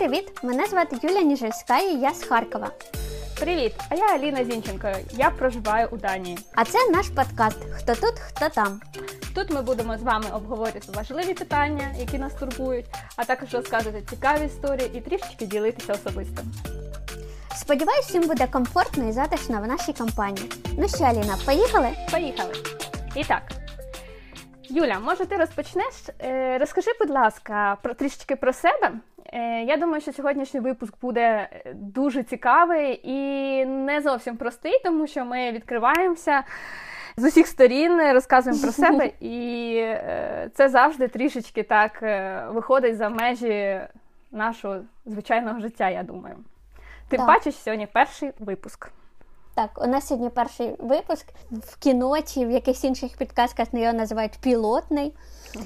привіт! Мене звати Юля Ніжельська і я з Харкова. Привіт! А я Аліна Зінченко. Я проживаю у Данії. А це наш подкаст Хто тут, хто там. Тут ми будемо з вами обговорювати важливі питання, які нас турбують, а також розказувати цікаві історії і трішечки ділитися особисто. Сподіваюсь, всім буде комфортно і затишно в нашій компанії. Ну що, Аліна, поїхали? Поїхали! І так. Юля, може ти розпочнеш? Е, розкажи, будь ласка, про трішечки про себе. Е, я думаю, що сьогоднішній випуск буде дуже цікавий і не зовсім простий, тому що ми відкриваємося з усіх сторін, розказуємо про себе, і е, це завжди трішечки так виходить за межі нашого звичайного життя, я думаю. Тим паче, сьогодні перший випуск. Так, у нас сьогодні перший випуск в кіно чи в якихось інших підказках його називають пілотний.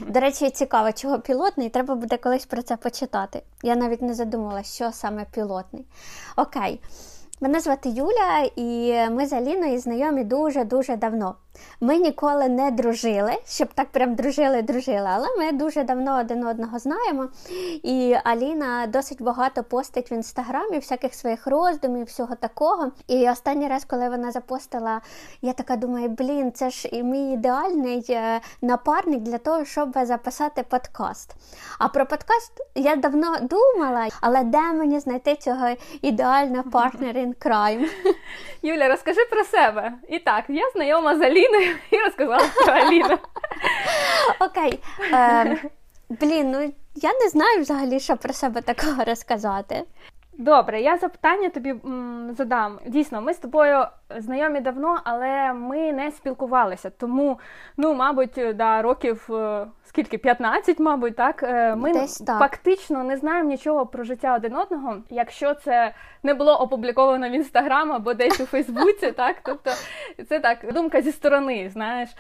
До речі, цікаво, чого пілотний, треба буде колись про це почитати. Я навіть не задумала, що саме пілотний. Окей. Мене звати Юля, і ми з Аліною знайомі дуже-дуже давно. Ми ніколи не дружили, щоб так прям дружили-дружили, але ми дуже давно один одного знаємо. І Аліна досить багато постить в інстаграмі, всяких своїх роздумів, всього такого. І останній раз, коли вона запостила, я така думаю, блін, це ж і мій ідеальний е, напарник для того, щоб записати подкаст. А про подкаст я давно думала, але де мені знайти цього ідеального партнера in crime? Юля, розкажи про себе. І так, я знайома з Аліною. Аліною і розказала про Аліну. Окей. Е, Блін, ну я не знаю взагалі, що про себе такого розказати. Добре, я запитання тобі м, задам. Дійсно, ми з тобою знайомі давно, але ми не спілкувалися. Тому, ну, мабуть, да, років е, скільки 15, мабуть, так е, ми Десь так. фактично не знаємо нічого про життя один одного, якщо це не було опубліковано в інстаграм або десь у Фейсбуці, так тобто це так думка зі сторони, знаєш.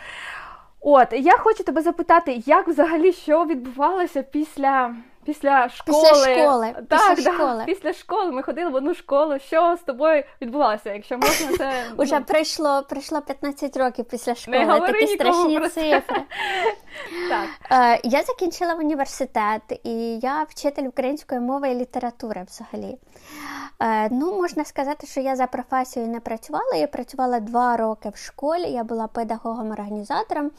От я хочу тебе запитати, як взагалі що відбувалося після. Після школи. Після школи. Так, після да, школи. Після школи ми ходили в одну школу. Що з тобою відбувалося? Якщо можна це уже пройшло пройшло 15 років після школи. Не Такі страшні про цифри. так. Е, я закінчила університет і я вчитель української мови і літератури взагалі. Е, ну, можна сказати, що я за професією не працювала. Я працювала два роки в школі, я була педагогом-організатором.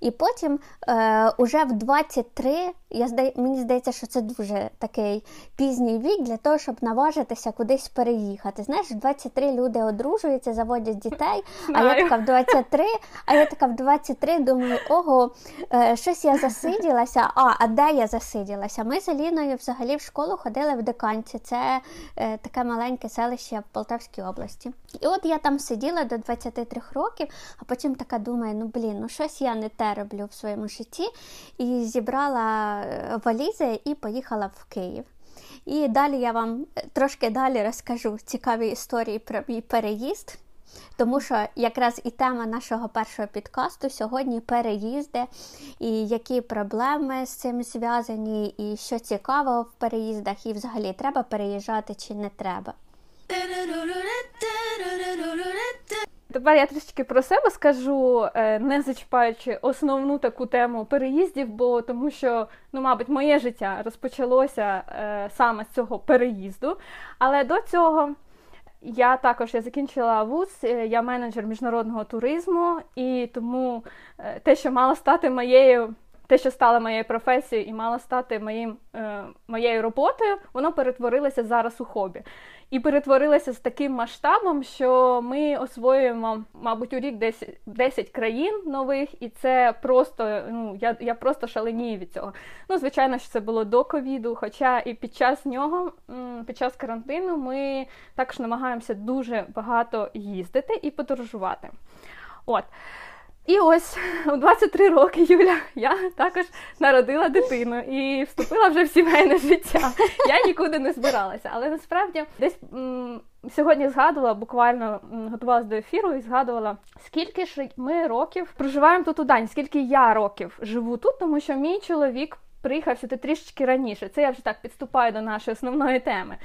І потім е, уже в 23, я мені здається, що це дуже такий пізній вік для того, щоб наважитися кудись переїхати. Знаєш, в 23 люди одружуються, заводять дітей, а я така в 23, а я така в 23 думаю, ого, е, щось я засиділася. А, а де я засиділася? Ми з Аліною взагалі в школу ходили в Диканці. Це е, таке маленьке селище в Полтавській області. І от я там сиділа до 23 років, а потім така думаю, ну блін, ну щось я не те роблю в своєму житті. І зібрала е, валізи і поїхала в Київ. І далі я вам е, трошки далі розкажу цікаві історії про мій переїзд. Тому що якраз і тема нашого першого підкасту сьогодні переїзди, і які проблеми з цим зв'язані, і що цікавого в переїздах, і взагалі треба переїжджати чи не треба. Тепер я трішки про себе скажу, е, не зачіпаючи основну таку тему переїздів, бо тому що, ну, мабуть, моє життя розпочалося е, саме з цього переїзду. Але до цього я також я закінчила вуз, е, я менеджер міжнародного туризму, і тому те, що мало стати моєю те, що стало моєю професією і мало стати моїм, е, моєю роботою, воно перетворилося зараз у хобі. І перетворилося з таким масштабом, що ми освоюємо, мабуть, у рік 10, 10 країн нових, і це просто, ну, я я просто шаленію від цього. Ну, звичайно, що це було до ковіду, хоча і під час нього, під час карантину, ми також намагаємося дуже багато їздити і подорожувати. От. І ось у 23 роки Юля я також народила дитину і вступила вже в сімейне життя. Я нікуди не збиралася. Але насправді десь м- сьогодні згадувала, буквально м- готувалася до ефіру і згадувала, скільки ж ми років проживаємо тут у Дані, скільки я років живу тут, тому що мій чоловік приїхав сюди трішечки раніше. Це я вже так підступаю до нашої основної теми.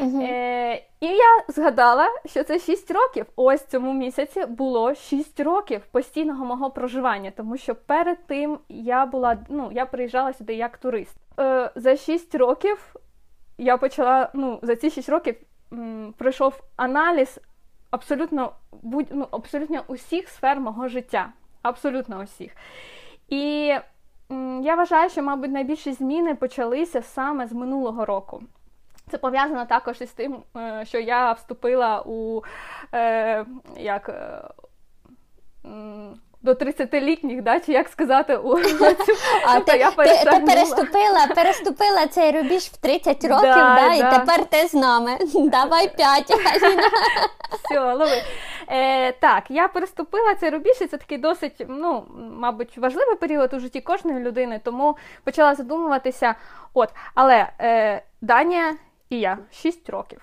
Угу. Е, І я згадала, що це 6 років. Ось цьому місяці було 6 років постійного мого проживання, тому що перед тим я була, ну, я приїжджала сюди як турист. Е, За 6 років я почала ну, за ці 6 років м, пройшов аналіз абсолютно будь, ну, абсолютно усіх сфер мого життя. Абсолютно усіх. І я вважаю, що, мабуть, найбільші зміни почалися саме з минулого року. Це пов'язано також із тим, е, що я вступила у е, як. До 30-літніх, да, чи як сказати, у цю а тобто ти, я ти, ти переступила переступила цей рубіж в 30 років, да, да, і тепер ти з нами. Давай 5. Все, лови. Е, Так, я переступила цей рубіж, і це такий досить, ну, мабуть, важливий період у житті кожної людини, тому почала задумуватися. От, але е, Данія і я 6 років.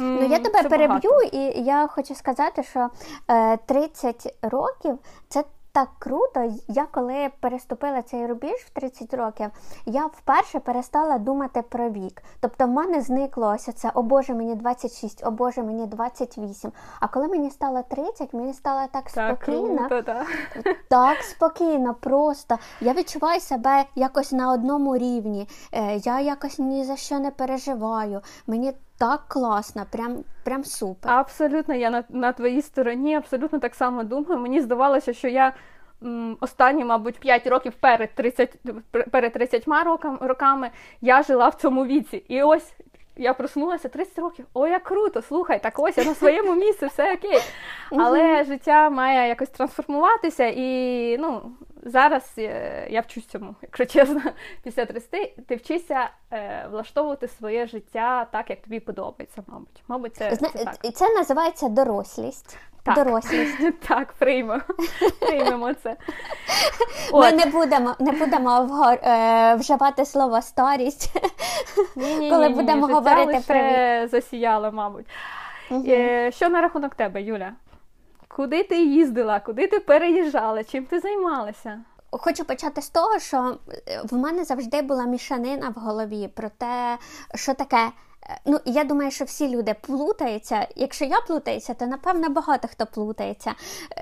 Ну, я тебе це переб'ю, багато. і я хочу сказати, що е, 30 років це так круто. Я коли переступила цей рубіж в 30 років, я вперше перестала думати про вік. Тобто в мене зникло ось це, о Боже, мені 26, о Боже, мені 28. А коли мені стало 30, мені стало так, так спокійно. Круто, так. так спокійно, просто. Я відчуваю себе якось на одному рівні. Е, я якось ні за що не переживаю. Мені так класно, прям прям супер. Абсолютно, я на на твоїй стороні абсолютно так само думаю. Мені здавалося, що я останні, мабуть, 5 років перед 30 перед 30 роками я жила в цьому віці. І ось я проснулася 30 років. О, як круто! Слухай, так ось я на своєму місці, все окей. Але життя має якось трансформуватися, і ну, зараз е, я вчусь цьому, якщо чесно, після 30 ти вчишся е, влаштовувати своє життя так, як тобі подобається, мабуть. Мабуть, це, це так. Це називається дорослість. Так, Дорослість. Так, приймемо. Приймемо це. Ми не будемо не будемо вгор, е, вживати слово старість, коли будемо говорити про засіяло, мабуть. Угу. Що на рахунок тебе, Юля? Куди ти їздила, куди ти переїжджала, чим ти займалася? Хочу почати з того, що в мене завжди була мішанина в голові про те, що таке Ну, я думаю, що всі люди плутаються. Якщо я плутаюся, то напевно багато хто плутається.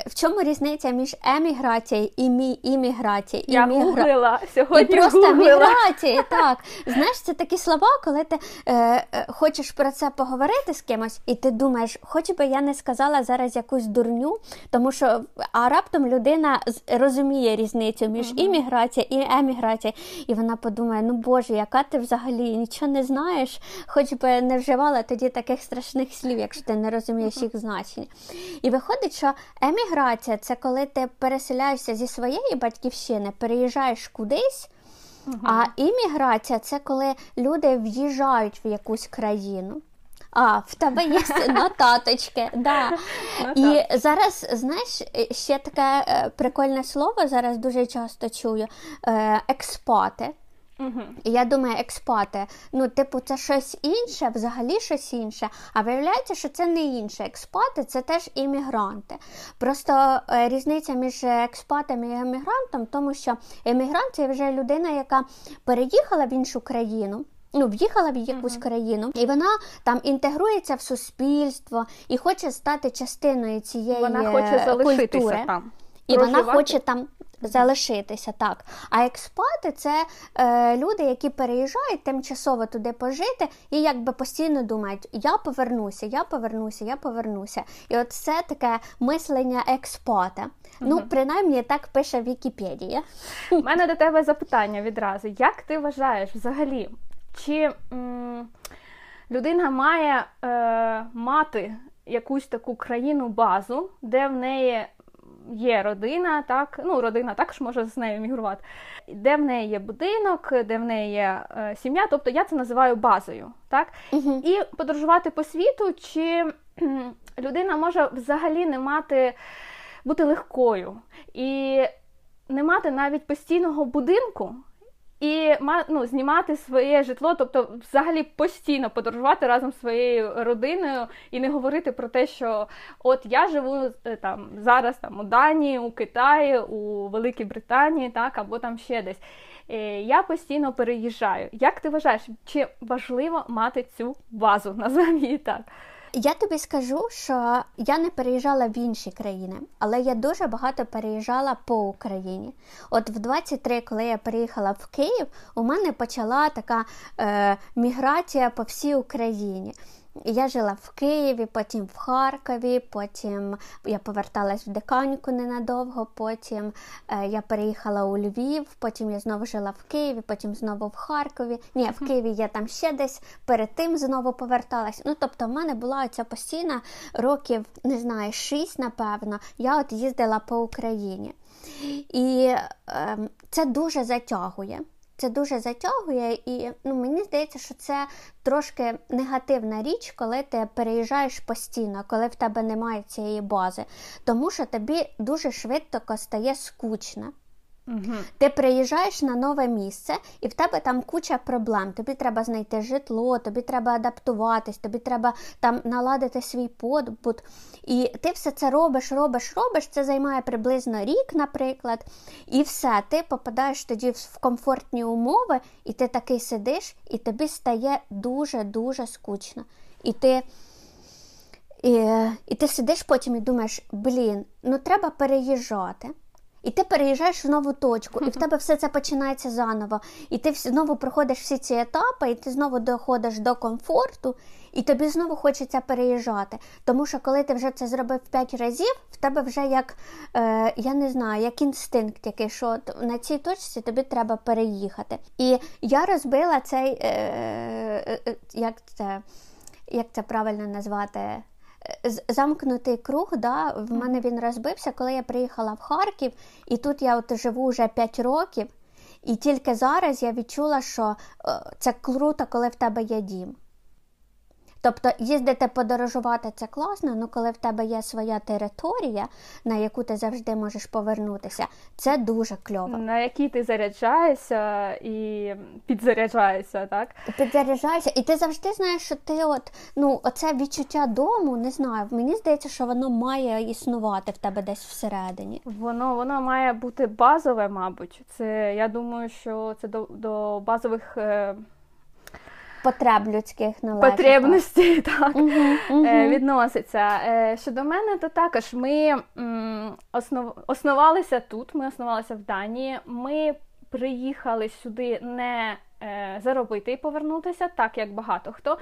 В чому різниця між еміграцією і мій імміграцією? Я гуглила сьогодні. І просто міграції, так. Знаєш, це такі слова, коли ти е, е, хочеш про це поговорити з кимось, і ти думаєш, хоч би я не сказала зараз якусь дурню, тому що а раптом людина розуміє різницю між імміграцією і еміграцією, і вона подумає: ну Боже, яка ти взагалі нічого не знаєш, хоч би не вживала тоді таких страшних слів, якщо ти не розумієш їх значення. І виходить, що еміграція це коли ти переселяєшся зі своєї батьківщини, переїжджаєш кудись. А імміграція це коли люди в'їжджають в якусь країну. А, в тебе є нотаточки. да. І зараз, знаєш, ще таке е, прикольне слово, зараз дуже часто чую: е, експати. Угу. І я думаю, експати, ну, типу, це щось інше, взагалі щось інше. А виявляється, що це не інше. Експати це теж іммігранти. Просто е, різниця між експатами і емігрантом, тому що емігрант це вже людина, яка переїхала в іншу країну. Ну, в'їхала в якусь uh-huh. країну, і вона там інтегрується в суспільство і хоче стати частиною цієї вона хоче залишитися культури. там. І вона хоче там залишитися. так. А експати це е, люди, які переїжджають тимчасово туди пожити і якби постійно думають, я повернуся, я повернуся, я повернуся. І от це таке мислення експата. Угу. Ну, принаймні так пише Вікіпедія. У мене до тебе запитання відразу. Як ти вважаєш взагалі, чи м- людина має е, мати якусь таку країну базу, де в неї є родина, так, ну родина також може з нею мігрувати, де в неї є будинок, де в неї є е, сім'я, тобто я це називаю базою. так, угу. І подорожувати по світу, чи людина може взагалі не мати бути легкою і не мати навіть постійного будинку. І ну, знімати своє житло, тобто взагалі постійно подорожувати разом з своєю родиною і не говорити про те, що от я живу е, там зараз там у Данії, у Китаї, у Великій Британії, так або там ще десь. Е, я постійно переїжджаю. Як ти вважаєш, чи важливо мати цю базу? Її так? Я тобі скажу, що я не переїжджала в інші країни, але я дуже багато переїжджала по Україні. От в 23, коли я переїхала в Київ, у мене почала така е, міграція по всій Україні. Я жила в Києві, потім в Харкові, потім я поверталась в Диканьку ненадовго, потім е, я переїхала у Львів, потім я знову жила в Києві, потім знову в Харкові. Ні, в Києві я там ще десь перед тим знову поверталась. Ну, тобто, в мене була оця постійна років, не знаю, шість, напевно, я от їздила по Україні. І е, це дуже затягує. Це дуже затягує, і ну, мені здається, що це трошки негативна річ, коли ти переїжджаєш постійно, коли в тебе немає цієї бази. Тому що тобі дуже швидко стає скучно. Ти приїжджаєш на нове місце, і в тебе там куча проблем. Тобі треба знайти житло, тобі треба адаптуватись, тобі треба там наладити свій подбут. І ти все це робиш, робиш, робиш. Це займає приблизно рік, наприклад. І все, ти попадаєш тоді в комфортні умови, і ти такий сидиш, і тобі стає дуже-дуже скучно. І ти. І, і ти сидиш потім і думаєш, блін, ну треба переїжджати. І ти переїжджаєш в нову точку, і в тебе все це починається заново. І ти знову проходиш всі ці етапи, і ти знову доходиш до комфорту, і тобі знову хочеться переїжджати. Тому що коли ти вже це зробив п'ять разів, в тебе вже як е, я не знаю, як інстинкт, який що на цій точці тобі треба переїхати. І я розбила цей, е, е, е як це, як це правильно назвати? Замкнутий круг, да, в мене він розбився, коли я приїхала в Харків, і тут я от живу вже 5 років, і тільки зараз я відчула, що е, це круто, коли в тебе є дім. Тобто їздити подорожувати це класно, але коли в тебе є своя територія, на яку ти завжди можеш повернутися, це дуже кльово. На якій ти заряджаєшся і підзаряджаєшся, так? Підзаряджаєшся, і ти завжди знаєш, що ти от ну оце відчуття дому, не знаю. Мені здається, що воно має існувати в тебе десь всередині. Воно воно має бути базове, мабуть. Це я думаю, що це до, до базових. Потреб людських належить. Потребності так угу. відноситься. Е, щодо мене, то також ми основ... основалися тут. Ми основалися в Данії. Ми приїхали сюди не е, заробити і повернутися, так як багато хто.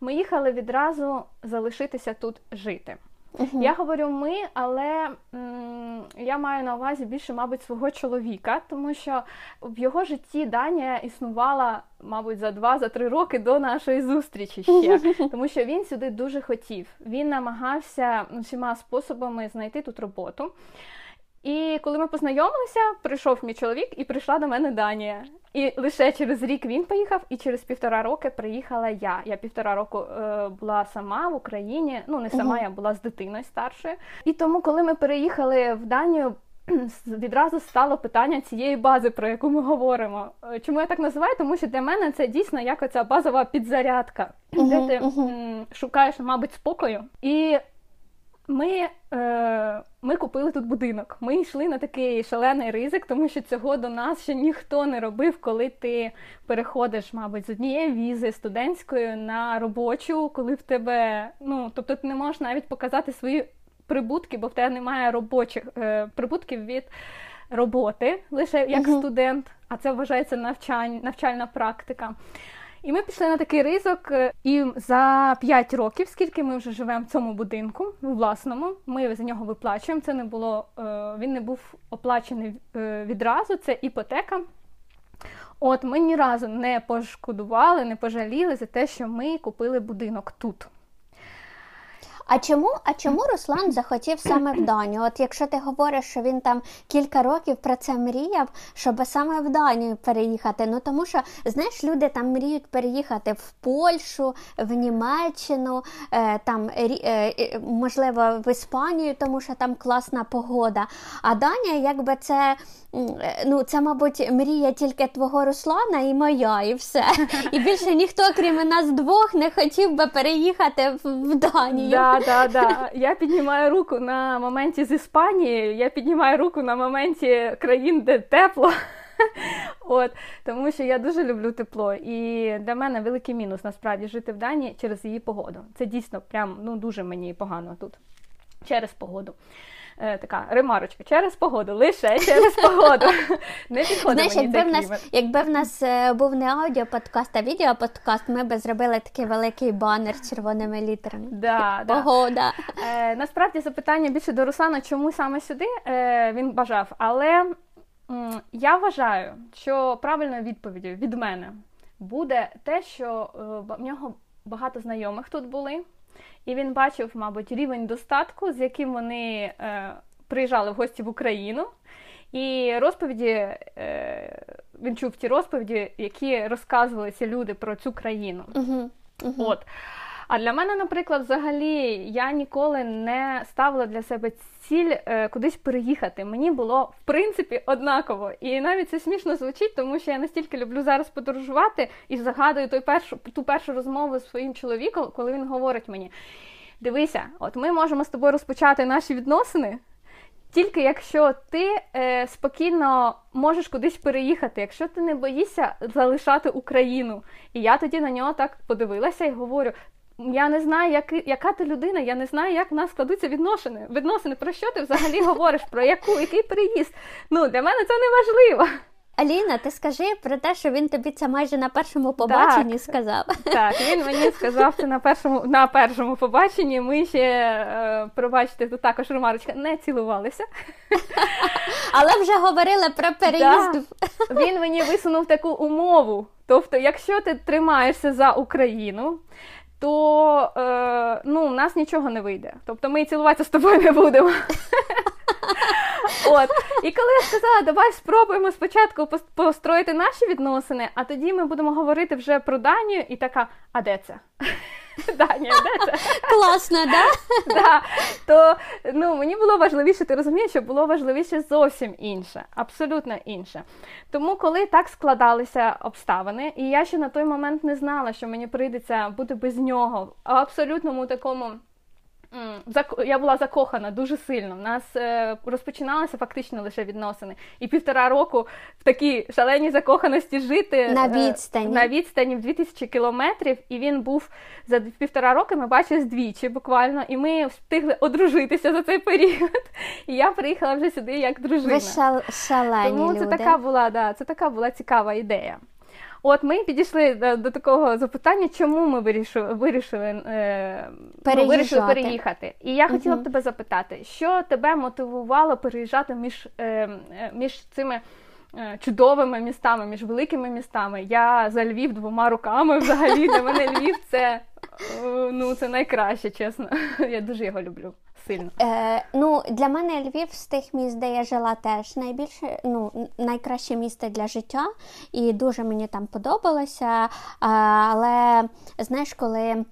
Ми їхали відразу залишитися тут жити. Uh-huh. Я говорю ми, але м, я маю на увазі більше, мабуть, свого чоловіка, тому що в його житті Данія існувала, мабуть, за два-за три роки до нашої зустрічі ще, тому що він сюди дуже хотів. Він намагався всіма способами знайти тут роботу. І коли ми познайомилися, прийшов мій чоловік і прийшла до мене Данія. І лише через рік він поїхав, і через півтора роки приїхала я. Я півтора року е, була сама в Україні. Ну не сама, я була з дитиною старшою. І тому, коли ми переїхали в Данію. Відразу стало питання цієї бази, про яку ми говоримо. Е, чому я так називаю? Тому що для мене це дійсно як оця базова підзарядка, uh-huh, де ти uh-huh. шукаєш, мабуть, спокою. І ми е, ми купили тут будинок. Ми йшли на такий шалений ризик, тому що цього до нас ще ніхто не робив, коли ти переходиш, мабуть, з однієї візи студентської на робочу, коли в тебе, ну тобто ти не можеш навіть показати свої прибутки, бо в тебе немає робочих е, прибутків від роботи, лише як uh-huh. студент, а це вважається навчань, навчальна практика. І ми пішли на такий ризик, е, і за 5 років, скільки ми вже живемо в цьому будинку, у власному, ми за нього виплачуємо. Це не було, е, він не був оплачений е, відразу, це іпотека. От ми ні разу не пошкодували, не пожаліли за те, що ми купили будинок тут. А чому а чому Руслан захотів саме в Данію? От якщо ти говориш, що він там кілька років про це мріяв, щоб саме в Данію переїхати. Ну тому що знаєш, люди там мріють переїхати в Польщу, в Німеччину, е, там е, можливо в Іспанію, тому що там класна погода. А Данія, якби це Е, ну, це, мабуть, мрія тільки твого Руслана і моя, і все. І більше ніхто, крім нас двох, не хотів би переїхати в Данію. Да, да, да. Я піднімаю руку на моменті з Іспанії, я піднімаю руку на моменті країн, де тепло. От, Тому що я дуже люблю тепло. І для мене великий мінус насправді жити в Данії через її погоду. Це дійсно прям ну дуже мені погано тут через погоду. Е, така ремарочка через погоду, лише через погоду. Не підходить Знаєш, якби в нас, якби в нас був не аудіоподкаст, а відеоподкаст, ми б зробили такий великий банер з червоними літерами. Да, да. Е, насправді запитання більше до Руслана, чому саме сюди е, він бажав. Але м, я вважаю, що правильною відповіддю від мене буде те, що е, в нього багато знайомих тут були, і він бачив, мабуть, рівень достатку, з яким вони е, приїжджали в гості в Україну. І розповіді е, він чув ті розповіді, які розказувалися люди про цю країну. Угу, угу. От. А для мене, наприклад, взагалі я ніколи не ставила для себе ціль е, кудись переїхати. Мені було в принципі однаково. І навіть це смішно звучить, тому що я настільки люблю зараз подорожувати і загадую той першу, ту першу розмову з своїм чоловіком, коли він говорить мені: дивися, от ми можемо з тобою розпочати наші відносини. Тільки якщо ти е, спокійно можеш кудись переїхати, якщо ти не боїшся залишати Україну. І я тоді на нього так подивилася і говорю: я не знаю, як, яка ти людина, я не знаю, як в нас складуться відносини. Відносини, про що ти взагалі говориш? Про яку, який переїзд? Ну, для мене це не важливо. Аліна, ти скажи про те, що він тобі це майже на першому побаченні Так. сказав. Так, він мені сказав це на першому на першому побаченні. Ми ще е, пробачте, тут також ремарочка, не цілувалися. Але вже говорили про переїзд. Да. Він мені висунув таку умову. Тобто, якщо ти тримаєшся за Україну, то е, ну, у нас нічого не вийде. Тобто ми цілуватися з тобою не будемо. От. І коли я сказала, давай спробуємо спочатку построїти наші відносини, а тоді ми будемо говорити вже про Данію, і така, а де це? Данія, де це? Класно, да? да, то ну, мені було важливіше, ти розумієш, що було важливіше зовсім інше, абсолютно інше. Тому, коли так складалися обставини, і я ще на той момент не знала, що мені прийдеться бути без нього в абсолютному такому. Я була закохана дуже сильно. У нас е, розпочиналися фактично лише відносини. І півтора року в такій шаленій закоханості жити На е, відстані. на відстані в 2000 кілометрів, і він був за півтора роки. Ми бачились двічі буквально, і ми встигли одружитися за цей період. І я приїхала вже сюди як дружина. Ви шал... шалені Тому люди. це така була, да, це така була цікава ідея. От ми підійшли до, до такого запитання, чому ми вирішили, вирішили, е, ну, вирішили переїхати. І я хотіла б тебе запитати, що тебе мотивувало переїжджати між, е, е, між цими е, чудовими містами, між великими містами? Я за Львів двома руками взагалі. Для мене Львів це, е, ну, це найкраще, чесно. Я дуже його люблю сильно. Е, ну, для мене Львів з тих міст, де я жила, теж найбільше, ну, найкраще місце для життя, і дуже мені там подобалося. А, але знаєш, коли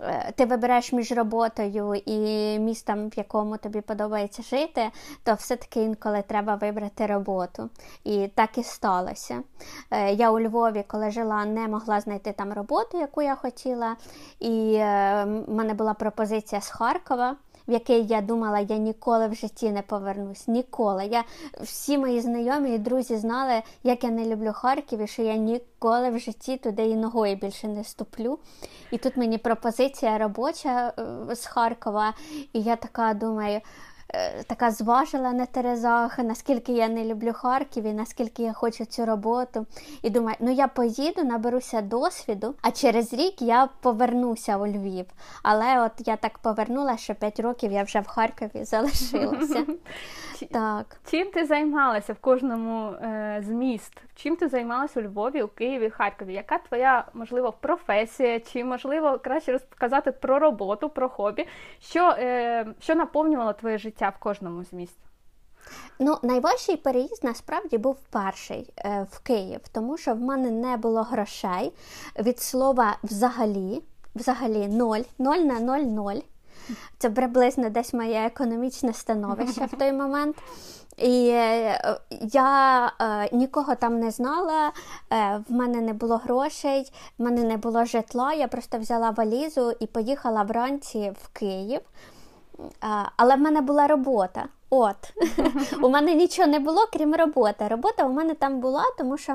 е, ти вибираєш між роботою і містом, в якому тобі подобається жити, то все-таки інколи треба вибрати роботу. І так і сталося. Е, Я у Львові, коли жила, не могла знайти там роботу, яку я хотіла. І е, в мене була пропозиція з Харкова. В який я думала, я ніколи в житті не повернусь. Ніколи. Я всі мої знайомі і друзі знали, як я не люблю Харків, і що я ніколи в житті туди і ногою більше не ступлю. І тут мені пропозиція робоча е, з Харкова, і я така думаю. Така зважила на терезах, наскільки я не люблю Харків і наскільки я хочу цю роботу. І думаю, ну я поїду, наберуся досвіду, а через рік я повернуся у Львів. Але от я так повернулася, що 5 років я вже в Харкові залишилася. Так. Чим ти займалася в кожному е, з міст? Чим ти займалася у Львові, у Києві, Харкові? Яка твоя, можливо, професія? Чи можливо краще розказати про роботу, про хобі? Що, е, що наповнювало твоє життя в кожному з міст? Ну, найважчий переїзд насправді був перший е, в Київ, тому що в мене не було грошей від слова взагалі, взагалі ноль, ноль на ноль ноль. Це приблизно десь моє економічне становище в той момент. І е, я е, нікого там не знала, е, в мене не було грошей, в мене не було житла. Я просто взяла валізу і поїхала вранці в Київ. Е, Але в мене була робота. От, у мене нічого не було, крім роботи. Робота у мене там була, тому що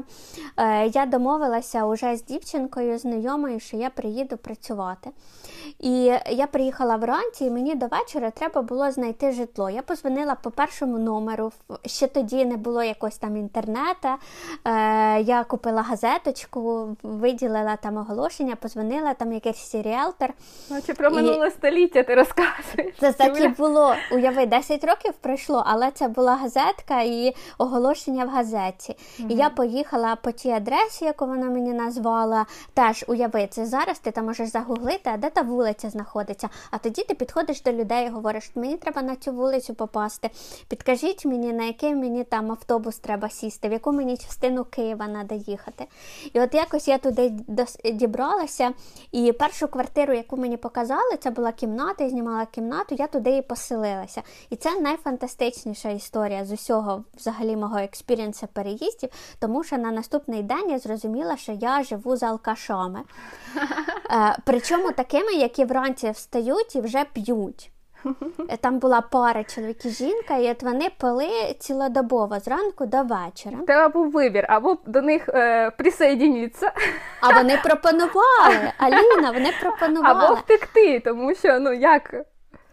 е, я домовилася вже з дівчинкою, знайомою, що я приїду працювати. І я приїхала вранці, і мені до вечора треба було знайти житло. Я позвонила по першому номеру. Ще тоді не було якогось там інтернету. Е, Я купила газеточку, виділила там оголошення, позвонила там якийсь ріелтор. Наче про минуле і... століття ти розказуєш. Це так і було. Уяви, 10 років пройшло, але це була газетка і оголошення в газеті. Угу. І я поїхала по тій адресі, яку вона мені назвала. Теж уяви, це зараз ти там можеш загуглити, а де та вулиця знаходиться. А тоді ти підходиш до людей і говориш, мені треба на цю вулицю попасти. Підкажіть мені, на який мені там автобус треба сісти, в яку мені частину Києва треба їхати. І от якось я туди дібралася, і першу квартиру, яку мені показали, це була кімната, я знімала кімнату, я туди і поселилася. І це найфантастичніша історія з усього взагалі мого експіріенсу переїздів, тому що на наступний день я зрозуміла, що я живу з алкашами. Е, причому такими, які вранці встають і вже п'ють. Там була пара чоловік і жінка, і от вони пили цілодобово зранку до вечора. Треба був вибір, або до них е, присоединитися. А вони пропонували. Аліна, вони пропонували. Або втекти, тому що ну як.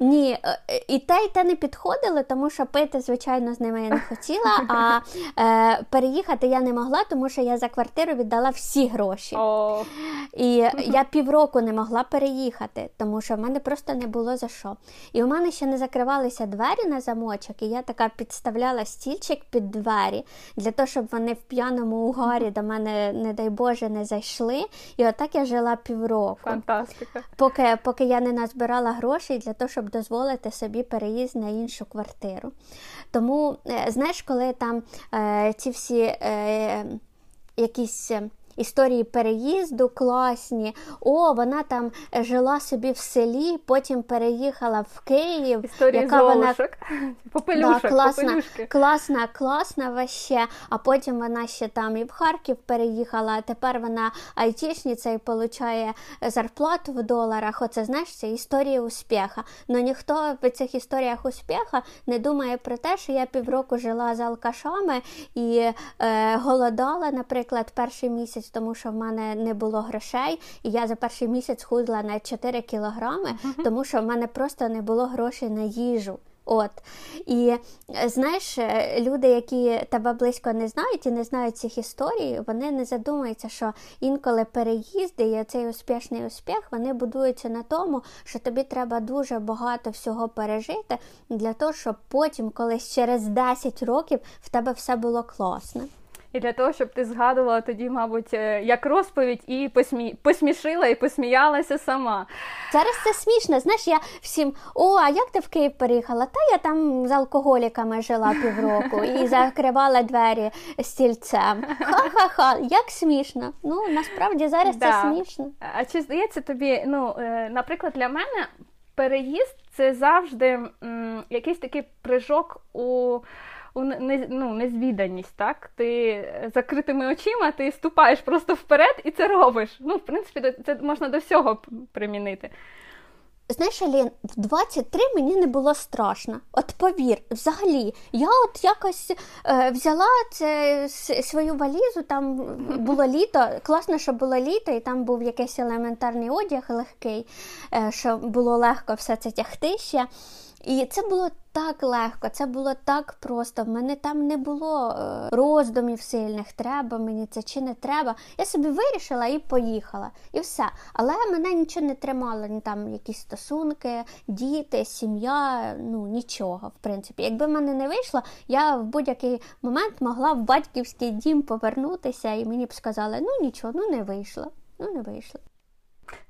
Ні, е, і те, і те не підходили, тому що пити, звичайно, з ними я не хотіла, а е, переїхати я не могла, тому що я за квартиру віддала всі гроші. Oh. І я півроку не могла переїхати, тому що в мене просто не було за що. І у мене ще не закривалися двері на замочок, і я така підставляла стільчик під двері для того, щоб вони в п'яному угарі до мене, не дай Боже, не зайшли. І отак я жила півроку. Фантастика. Поки, Поки я не назбирала грошей для того, щоб щоб дозволити собі переїзд на іншу квартиру. Тому, е, знаєш, коли там е, ці всі е, якісь історії переїзду класні. О, вона там жила собі в селі, потім переїхала в Київ. Історії яка вона Попелюшок, да, класна, класна, класна ваще. А потім вона ще там і в Харків переїхала, а тепер вона айтішниця і отримує зарплату в доларах. Оце знаєш, це історія успіха. Но ніхто в цих історіях успіха не думає про те, що я півроку жила з алкашами і е, голодала, наприклад, перший місяць місяць, тому що в мене не було грошей, і я за перший місяць худла на 4 кілограми, тому що в мене просто не було грошей на їжу. От. І знаєш, люди, які тебе близько не знають і не знають цих історій, вони не задумуються, що інколи переїзди і цей успішний успіх вони будуються на тому, що тобі треба дуже багато всього пережити для того, щоб потім, колись через 10 років, в тебе все було класно. І для того, щоб ти згадувала тоді, мабуть, е, як розповідь, і посмі... посмішила і посміялася сама. Зараз це смішно. Знаєш, я всім о, а як ти в Київ переїхала? Та я там з алкоголіками жила півроку і закривала двері стільцем. Ха-ха-ха, як смішно. Ну насправді зараз да. це смішно. А чи здається тобі, ну, е, наприклад, для мене переїзд це завжди м, якийсь такий прыжок у у не, ну, незвіданість, так? Ти закритими очима, ти ступаєш просто вперед і це робиш. Ну, в принципі, це можна до всього примінити. Знаєш, Алін, в 23 мені не було страшно. От повір, взагалі, я от якось е, взяла це свою валізу, там було літо. Класно, що було літо, і там був якийсь елементарний одяг легкий, е, що було легко все це тягти ще. І це було так легко, це було так просто. В мене там не було е, роздумів сильних, треба мені це чи не треба. Я собі вирішила і поїхала. І все. Але мене нічого не тримало, ні там якісь стосунки, діти, сім'я, ну нічого, в принципі. Якби в мене не вийшло, я в будь-який момент могла в батьківський дім повернутися, і мені б сказали, ну нічого, ну не вийшло. Ну не вийшло.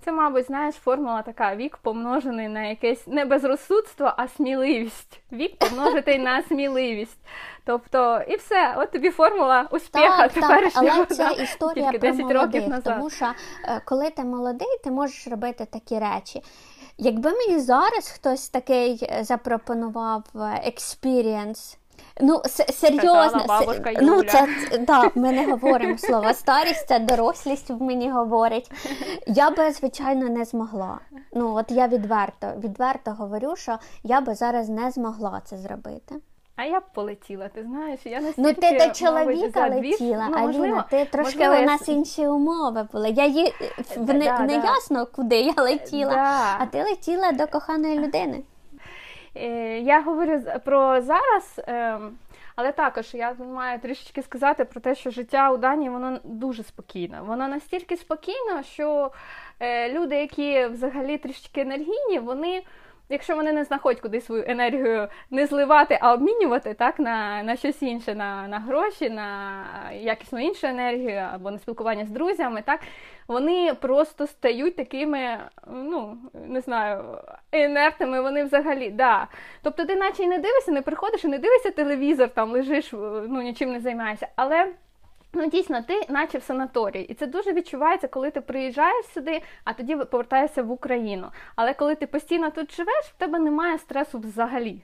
Це, мабуть, знаєш, формула така: вік помножений на якесь не безрозсудство, а сміливість. Вік помножений на сміливість. Тобто, і все, от тобі формула успіха теперішнього. Але це історія про 10 молодих, років назад. тому що е, коли ти молодий, ти можеш робити такі речі. Якби мені зараз хтось такий е, запропонував experience Ну, серйозно, бабушка Юля. ну це да, ми не говоримо слово старість, це дорослість в мені говорить. Я би, звичайно, не змогла. Ну, от я відверто, відверто говорю, що я би зараз не змогла це зробити. А я б полетіла, ти знаєш, я настільки, Ну ти до чоловіка мабуть, летіла, ну, Аліна, ти трошки можливо, у нас я... інші умови були. Я ї... в не, да, не да. ясно, куди я летіла, да. а ти летіла до коханої людини. Е, я говорю про зараз, ем, але також я маю трішечки сказати про те, що життя у Данії воно дуже спокійне. Воно настільки спокійне, що е, люди, які взагалі трішечки енергійні, вони якщо вони не знаходять куди свою енергію не зливати, а обмінювати так на на щось інше, на на гроші, на якісну іншу енергію або на спілкування з друзями, так вони просто стають такими, ну не знаю, інертними. Вони взагалі. да. Тобто, ти наче й не дивишся, не приходиш і не дивишся телевізор, там лежиш, ну нічим не займаєшся. Але Ну, дійсно, ти наче в санаторії, і це дуже відчувається, коли ти приїжджаєш сюди, а тоді повертаєшся в Україну. Але коли ти постійно тут живеш, в тебе немає стресу взагалі.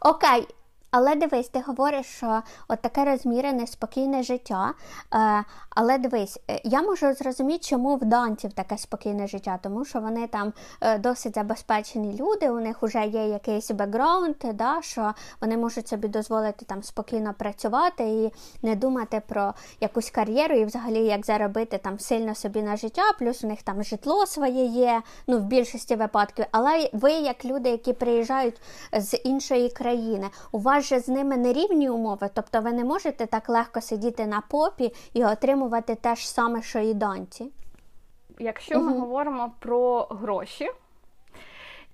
Окей, але дивись, ти говориш, що от таке розмірене, спокійне життя. Е, але дивись, е, я можу зрозуміти, чому в данців таке спокійне життя, тому що вони там е, досить забезпечені люди, у них вже є якийсь бекграунд, да, що вони можуть собі дозволити там спокійно працювати і не думати про якусь кар'єру і взагалі як заробити там сильно собі на життя, плюс у них там житло своє є, ну в більшості випадків. Але ви, як люди, які приїжджають з іншої країни, у вас же з ними не рівні умови, тобто ви не можете так легко сидіти на попі і отримувати те ж саме, що і доньці. Якщо ми говоримо про гроші,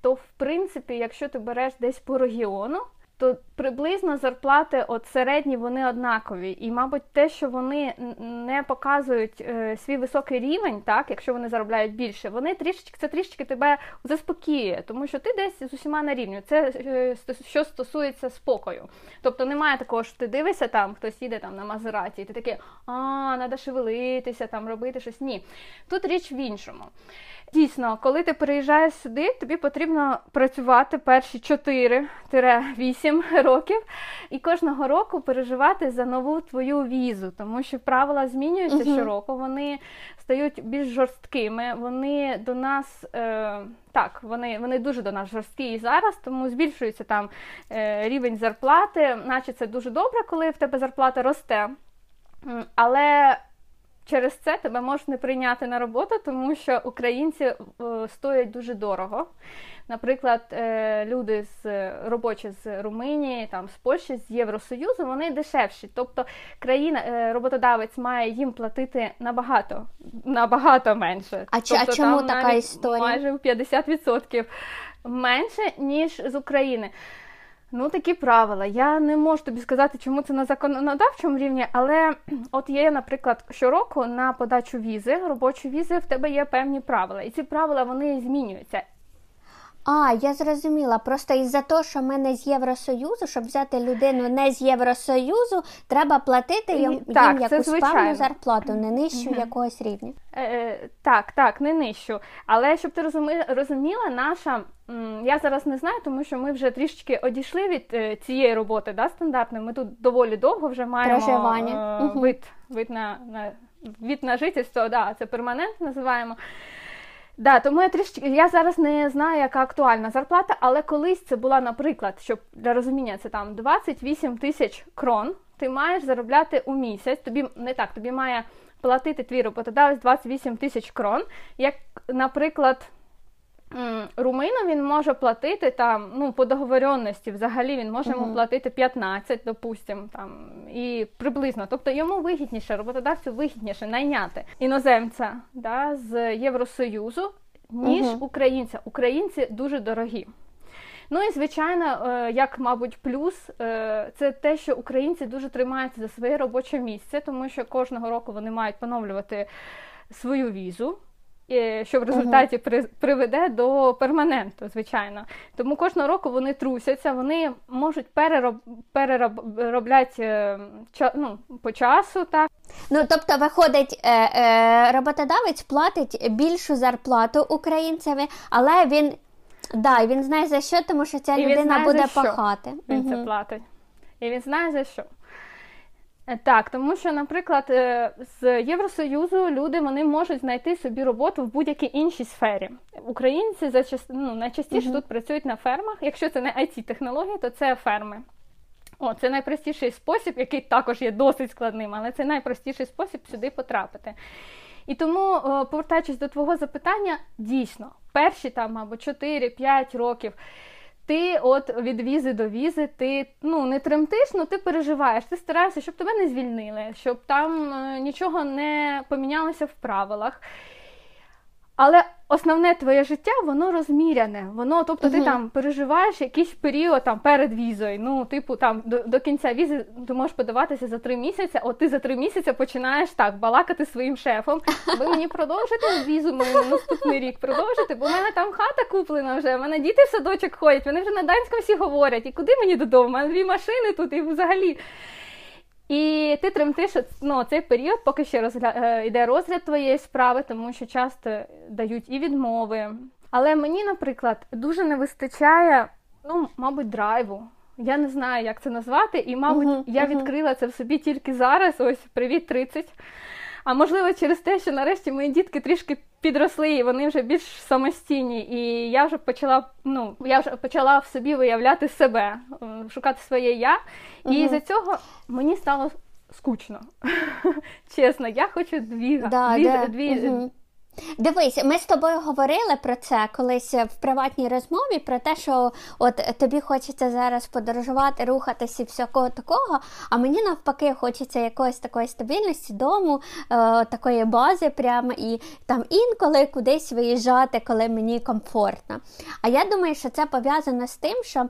то в принципі, якщо ти береш десь по регіону, то приблизно зарплати от середні вони однакові. І, мабуть, те, що вони не показують е, свій високий рівень, так, якщо вони заробляють більше, вони трішечки це трішечки тебе заспокіює, тому що ти десь з усіма на рівні. Це е, що стосується спокою. Тобто немає такого, що ти дивишся там, хтось їде там на Мазераті, і ти такий, а, треба шевелитися, там робити щось. Ні. Тут річ в іншому. Дійсно, коли ти приїжджаєш сюди, тобі потрібно працювати перші 4-8 років і кожного року переживати за нову твою візу, тому що правила змінюються uh щороку, вони стають більш жорсткими. Вони до нас е, так, вони вони дуже до нас жорсткі і зараз, тому збільшується там е, рівень зарплати, наче це дуже добре, коли в тебе зарплата росте. Але Через це тебе можуть не прийняти на роботу, тому що українці е, стоять дуже дорого. Наприклад, е, люди з робочі з Румунії, там з Польщі, з Євросоюзу, вони дешевші. Тобто країна, е, роботодавець має їм платити набагато набагато менше. А, тобто, а чому така історія? Майже в 50% менше, ніж з України. Ну, такі правила. Я не можу тобі сказати, чому це на законодавчому рівні, але от є, наприклад, щороку на подачу візи, робочі візи, в тебе є певні правила. І ці правила вони змінюються. А, я зрозуміла. Просто із-за того, що ми не з Євросоюзу, щоб взяти людину не з Євросоюзу, треба платити їм, так, їм якусь певну зарплату, не нижчу угу. якогось рівня. Е, е, Так, так, не нижчу. Але щоб ти розуміла, наша. Я зараз не знаю, тому що ми вже трішечки одійшли від е, цієї роботи да, стандартної. Ми тут доволі довго вже маємо Проживання. Е, вид, вид на, на від на жительство, да, це перманент називаємо. Да, тому я трішки я зараз не знаю, яка актуальна зарплата, але колись це була, наприклад, щоб для розуміння, це там 28 тисяч крон. Ти маєш заробляти у місяць. Тобі не так, тобі має платити твій роботодавець 28 тисяч крон. Як, наприклад. Румину він може платити там, ну, по договоренності, взагалі він може йому платити 15, допустимо, там, і приблизно. Тобто йому вигідніше, роботодавцю вигідніше найняти іноземця да, з Євросоюзу, ніж uh українця. Українці дуже дорогі. Ну і звичайно, е, як, мабуть, плюс е, це те, що українці дуже тримаються за своє робоче місце, тому що кожного року вони мають поновлювати свою візу що в результаті при, приведе до перманенту, звичайно. Тому кожного року вони трусяться, вони можуть перероб, переробляти е, ну, по часу. так. Ну, тобто, виходить, е, е, роботодавець платить більшу зарплату українцеві, але він да, він знає за що, тому що ця людина буде пахати. Він угу. це платить. І він знає за що. Е, так, тому що, наприклад, е, з Євросоюзу люди вони можуть знайти собі роботу в будь-якій іншій сфері. Українці за ну, найчастіше uh-huh. тут працюють на фермах. Якщо це не it технології то це ферми. О, це найпростіший спосіб, який також є досить складним, але це найпростіший спосіб сюди потрапити. І тому, повертаючись до твого запитання, дійсно, перші там, мабуть, 4-5 років. Ти от від візи до візи, ти ну не тремтиш, але ти переживаєш, ти стараєшся, щоб тебе не звільнили, щоб там е, нічого не помінялося в правилах. Але основне твоє життя, воно розміряне. Воно, тобто, ти там переживаєш якийсь період там перед візою. Ну, типу, там до, до кінця візи ти можеш подаватися за три місяці. От ти за три місяці починаєш так балакати своїм шефом. Ви мені продовжите візу на наступний рік? Продовжите, бо в мене там хата куплена вже. в мене діти в садочок ходять. Вони вже на данському всі говорять. І куди мені додому? У мене дві машини тут і взагалі. І ти тремтиш ну, цей період, поки ще розгля... Е, йде розгляд твоєї справи, тому що часто дають і відмови. Але мені, наприклад, дуже не вистачає, ну, мабуть, драйву. Я не знаю, як це назвати, і, мабуть, uh-huh, я відкрила це в собі тільки зараз. Ось привіт, 30. А можливо, через те, що нарешті мої дітки трішки підросли, і вони вже більш самостійні. І я вже почала ну, я вже почала в собі виявляти себе, шукати своє я. І угу. за цього мені стало скучно. Чесно, я хочу дві, да, дві, да. дві угу. Дивись, ми з тобою говорили про це колись в приватній розмові, про те, що от тобі хочеться зараз подорожувати, рухатися і всякого такого. А мені навпаки хочеться якоїсь такої стабільності дому, е, такої бази, прямо і там інколи кудись виїжджати, коли мені комфортно. А я думаю, що це пов'язано з тим, що.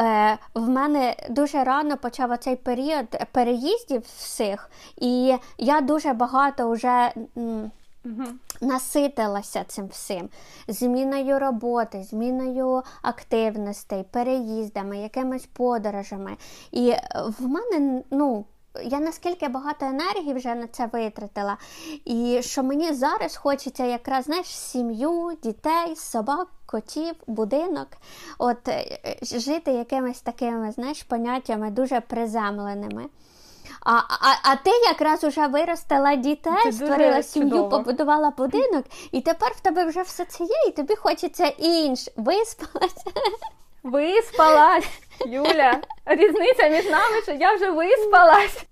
Е, в мене дуже рано почав оцей період переїздів всіх, і я дуже багато вже Наситилася цим всім, зміною роботи, зміною активностей, переїздами, якимись подорожами. І в мене, ну, я наскільки багато енергії вже на це витратила, і що мені зараз хочеться якраз знаєш, сім'ю, дітей, собак, котів, будинок, от е, жити якимись такими знаєш, поняттями дуже приземленими. А а, а ти якраз уже виростила дітей, це створила сім'ю, чудово. побудувала будинок, і тепер в тебе вже все це є, і тобі хочеться інш. Виспалась. Виспалась, Юля. Різниця між нами, що я вже виспалась.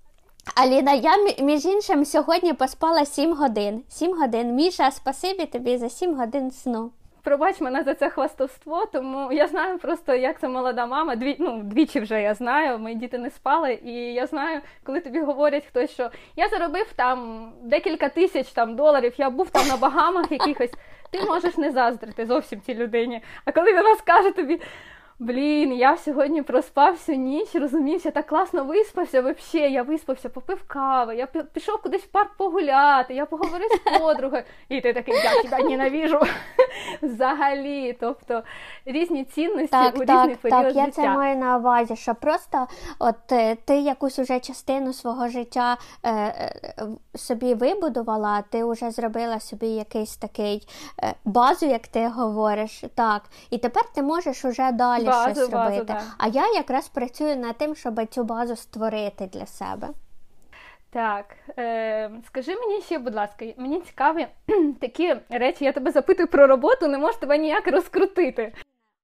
Аліна, я між іншим сьогодні поспала 7 годин. 7 годин. Міша, спасибі тобі за 7 годин сну пробач мене за це хвастовство, тому я знаю просто, як це молода мама. Дві, ну, двічі вже я знаю, мої діти не спали, і я знаю, коли тобі говорять хтось, що я заробив там декілька тисяч там доларів, я був там на багамах якихось, ти можеш не заздрити зовсім цій людині. А коли вона скаже тобі. Блін, я сьогодні проспав всю ніч, розумієш, я так класно виспався. Взагалі, я виспався, попив кави, я пішов кудись в парк погуляти, я поговорив з подругою, і ти такий, я тебе ненавіжу. Взагалі, тобто різні цінності так, у так, різний так, життя. Я це маю на увазі, що просто от е, ти якусь уже частину свого життя е, е, собі вибудувала, ти вже зробила собі якийсь такий е, базу, як ти говориш. так, І тепер ти можеш уже далі базу, щось базу, робити. Да. А я якраз працюю над тим, щоб цю базу створити для себе. Так, е, скажи мені ще, будь ласка, мені цікаві такі речі, я тебе запитую про роботу, не можу тебе ніяк розкрутити.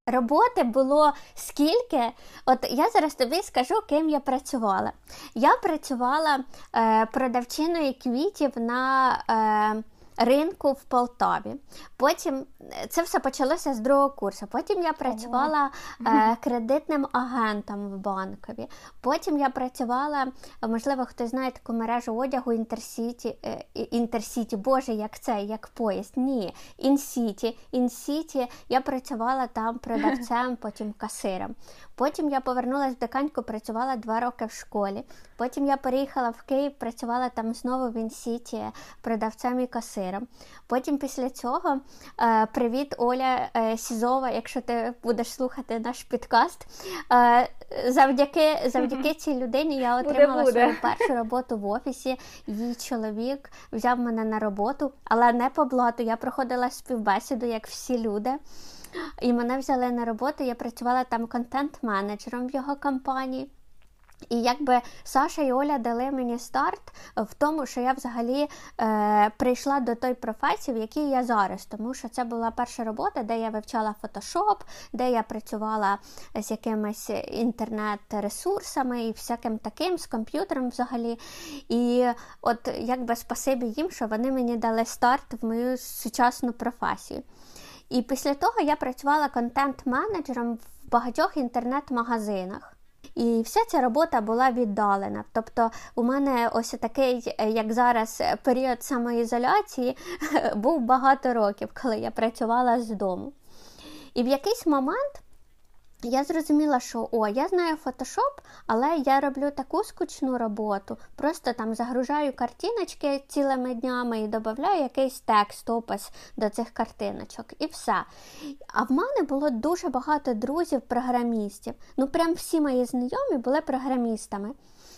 Роботи було скільки, от я зараз тобі скажу, ким я працювала. Я працювала е, продавчиною квітів на е, ринку в Полтаві. Потім е, це все почалося з другого курсу. Потім я працювала е, кредитним агентом в банкові. Потім я працювала, можливо, хтось знає таку мережу одягу Інтерсіті. Е, Інтерсіті, Боже, як це, як поїзд. Ні, Інсіті. Інсіті я працювала там продавцем, потім касиром. Потім я повернулася в Диканьку, працювала два роки в школі. Потім я переїхала в Київ, працювала там знову в Інсіті продавцем і касиром. Потім після цього е, привіт, Оля е, Сізова, якщо ти будеш слухати наш підкаст. Е, завдяки завдяки цій людині я отримала буде, буде. свою першу роботу в офісі. Її чоловік взяв мене на роботу, але не по блату. Я проходила співбесіду, як всі люди. І мене взяли на роботу, я працювала там контент-менеджером в його компанії. І якби Саша і Оля дали мені старт в тому, що я взагалі е, прийшла до той професії, в якій я зараз. Тому що це була перша робота, де я вивчала фотошоп, де я працювала з якимись інтернет-ресурсами і всяким таким, з комп'ютером взагалі. І от якби спасибі їм, що вони мені дали старт в мою сучасну професію. І після того я працювала контент-менеджером в багатьох інтернет-магазинах. І вся ця робота була віддалена. Тобто, у мене ось такий, е, як зараз, період самоізоляції був багато років, коли я працювала з дому. І в якийсь момент я зрозуміла, що о, я знаю фотошоп, але я роблю таку скучну роботу. Просто там загружаю картиночки цілими днями і додаю якийсь текст, опис до цих картиночок. І все. А в мене було дуже багато друзів-програмістів. Ну, прям всі мої знайомі були програмістами.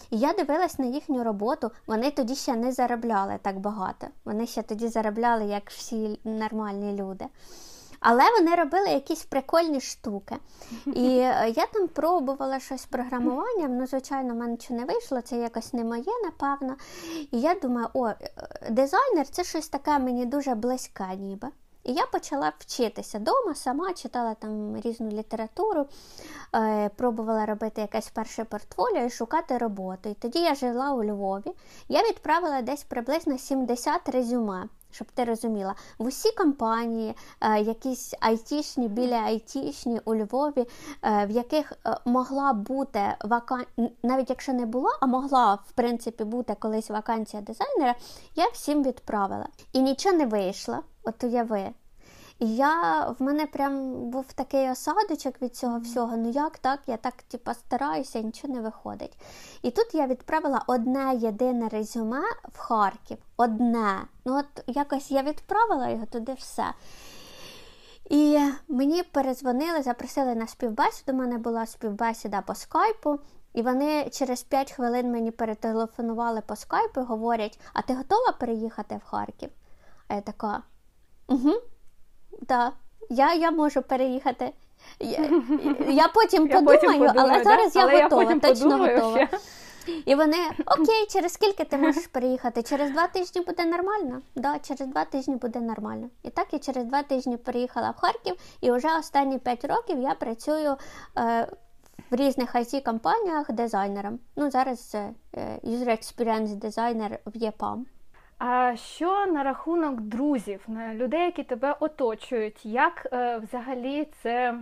І я дивилась на їхню роботу, вони тоді ще не заробляли так багато. Вони ще тоді заробляли, як всі нормальні люди. Але вони робили якісь прикольні штуки. І е, я там пробувала щось з програмуванням, ну, звичайно, в мене нічого не вийшло, це якось не моє, напевно. І я думаю, о, е, дизайнер це щось таке мені дуже близьке, ніби. І я почала вчитися вдома, сама читала там різну літературу, е, пробувала робити якесь перше портфоліо і шукати роботу. І тоді я жила у Львові. Я відправила десь приблизно 70 резюме щоб ти розуміла, в усі компанії, е, якісь айтішні, біля айтішні у Львові, е, в яких е, могла бути вакансія, навіть якщо не була, а могла в принципі бути колись вакансія дизайнера, я всім відправила. І нічого не вийшло, от уяви. І я, в мене прям був такий осадочок від цього всього. Ну як так? Я так типу, стараюся, нічого не виходить. І тут я відправила одне єдине резюме в Харків. Одне. Ну от якось я відправила його туди все. І мені перезвонили, запросили на співбесіду. У мене була співбесіда по скайпу. І вони через 5 хвилин мені перетелефонували по скайпу і говорять: А ти готова переїхати в Харків? А я така, угу. Так, я я можу переїхати. Я я потім я подумаю, потім подумаю, але зараз я готова, я точно подумаю, готова. Ще. І вони окей, через скільки ти можеш переїхати? Через два тижні буде нормально? Да, через два тижні буде нормально. І так я через два тижні переїхала в Харків, і вже останні п'ять років я працюю е, в різних it компаніях дизайнером. Ну, зараз е, User Experience дизайнер в ЄПАМ. А що на рахунок друзів, на людей, які тебе оточують, як е, взагалі це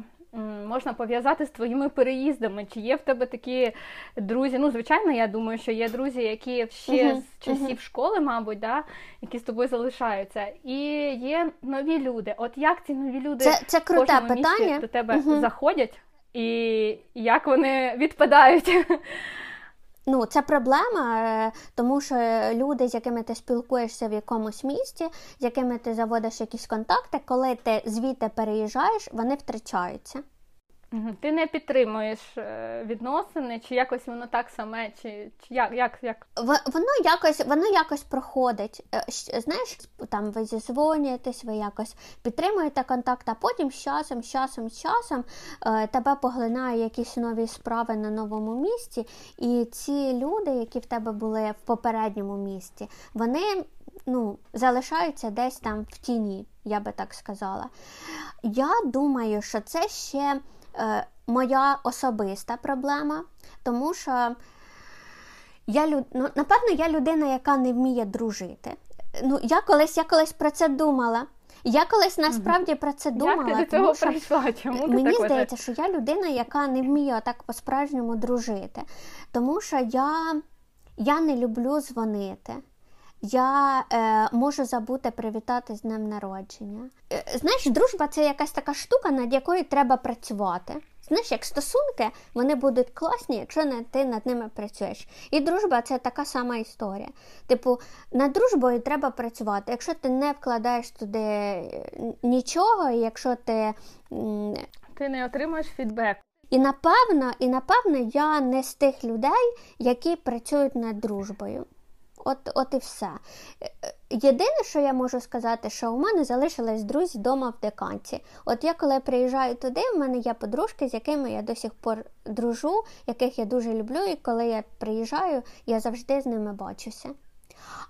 можна пов'язати з твоїми переїздами? Чи є в тебе такі друзі? Ну, звичайно, я думаю, що є друзі, які ще uh-huh, з часів uh-huh. школи, мабуть, да, які з тобою залишаються, і є нові люди. От як ці нові люди це, це круте питання. до тебе uh-huh. заходять, і як вони відпадають? Ну, це проблема, е, тому що люди, з якими ти спілкуєшся в якомусь місті, з якими ти заводиш якісь контакти, коли ти звідти переїжджаєш, вони втрачаються. Ти не підтримуєш е, відносини, чи якось воно так саме, чи чи як як, як? воно якось воно якось проходить. Е, знаєш, там ви зізвонюєтесь, ви якось підтримуєте контакт, а потім з часом, з часом, з часом е, тебе поглинає якісь нові справи на новому місці, і ці люди, які в тебе були в попередньому місті, вони ну, залишаються десь там в тіні, я би так сказала. Я думаю, що це ще е, моя особиста проблема, тому що я ну, напевно, я людина, яка не вміє дружити. Ну, Я колись я колись про це думала. Я колись насправді про це думала. Як ти до цього тому, прийшла? Чому Мені так здається, що я людина, яка не вміє так по-справжньому дружити. Тому що я, я не люблю дзвонити я е, можу забути привітати з днем народження. Е, знаєш, дружба це якась така штука, над якою треба працювати. Знаєш, як стосунки, вони будуть класні, якщо не ти над ними працюєш. І дружба це така сама історія. Типу, над дружбою треба працювати. Якщо ти не вкладаєш туди е, нічого, якщо ти. Ти не отримаєш фідбек. І напевно, і напевно, я не з тих людей, які працюють над дружбою. От от і все. Єдине, що я можу сказати, що у мене залишились друзі вдома в деканті. От я коли приїжджаю туди, в мене є подружки, з якими я до сих пор дружу, яких я дуже люблю, і коли я приїжджаю, я завжди з ними бачуся.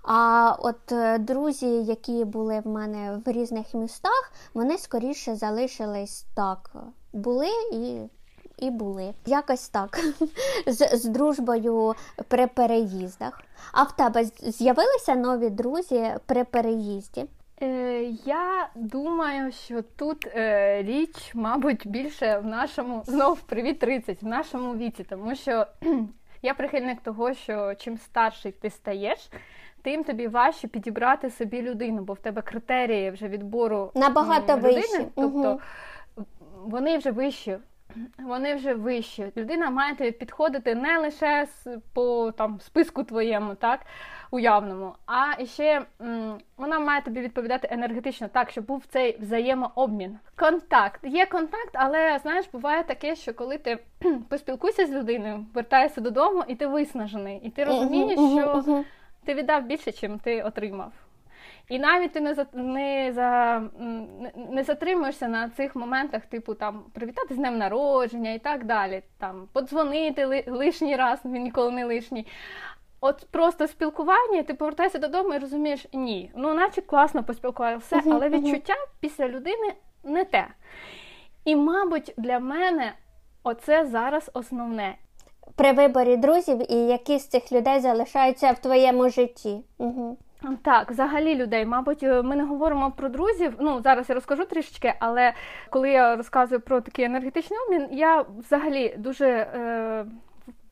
А от е, друзі, які були в мене в різних містах, вони скоріше залишились так. Були і і були. Якось так. З, з дружбою при переїздах. А в тебе з'явилися нові друзі при переїзді? Е, Я думаю, що тут е, річ, мабуть, більше в нашому знов привіт 30, в нашому віці, тому що я прихильник того, що чим старший ти стаєш тим тобі важче підібрати собі людину, бо в тебе критерії вже відбору набагато людини, вищі. тобто угу. вони вже вищі. Вони вже вищі. Людина має тобі підходити не лише по там списку твоєму, так уявному, а ще м, вона має тобі відповідати енергетично, так, щоб був цей взаємообмін. Контакт є контакт, але знаєш, буває таке, що коли ти поспілкуєшся з людиною, вертаєшся додому, і ти виснажений, і ти розумієш, що ти віддав більше, чим ти отримав. І навіть ти не за не за не затримуєшся на цих моментах, типу там привітати з днем народження і так далі. Там подзвонити ли, лишній раз, він ніколи не лишній. От просто спілкування, ти повертаєшся додому і розумієш, ні, ну наче класно поспілкувався, все, але відчуття після людини не те. І, мабуть, для мене оце зараз основне при виборі друзів і які з цих людей залишаються в твоєму житті. Угу. Так, взагалі людей, мабуть, е, ми не говоримо про друзів. Ну зараз я розкажу трішечки, але коли я розказую про такий енергетичний обмін, я взагалі дуже е,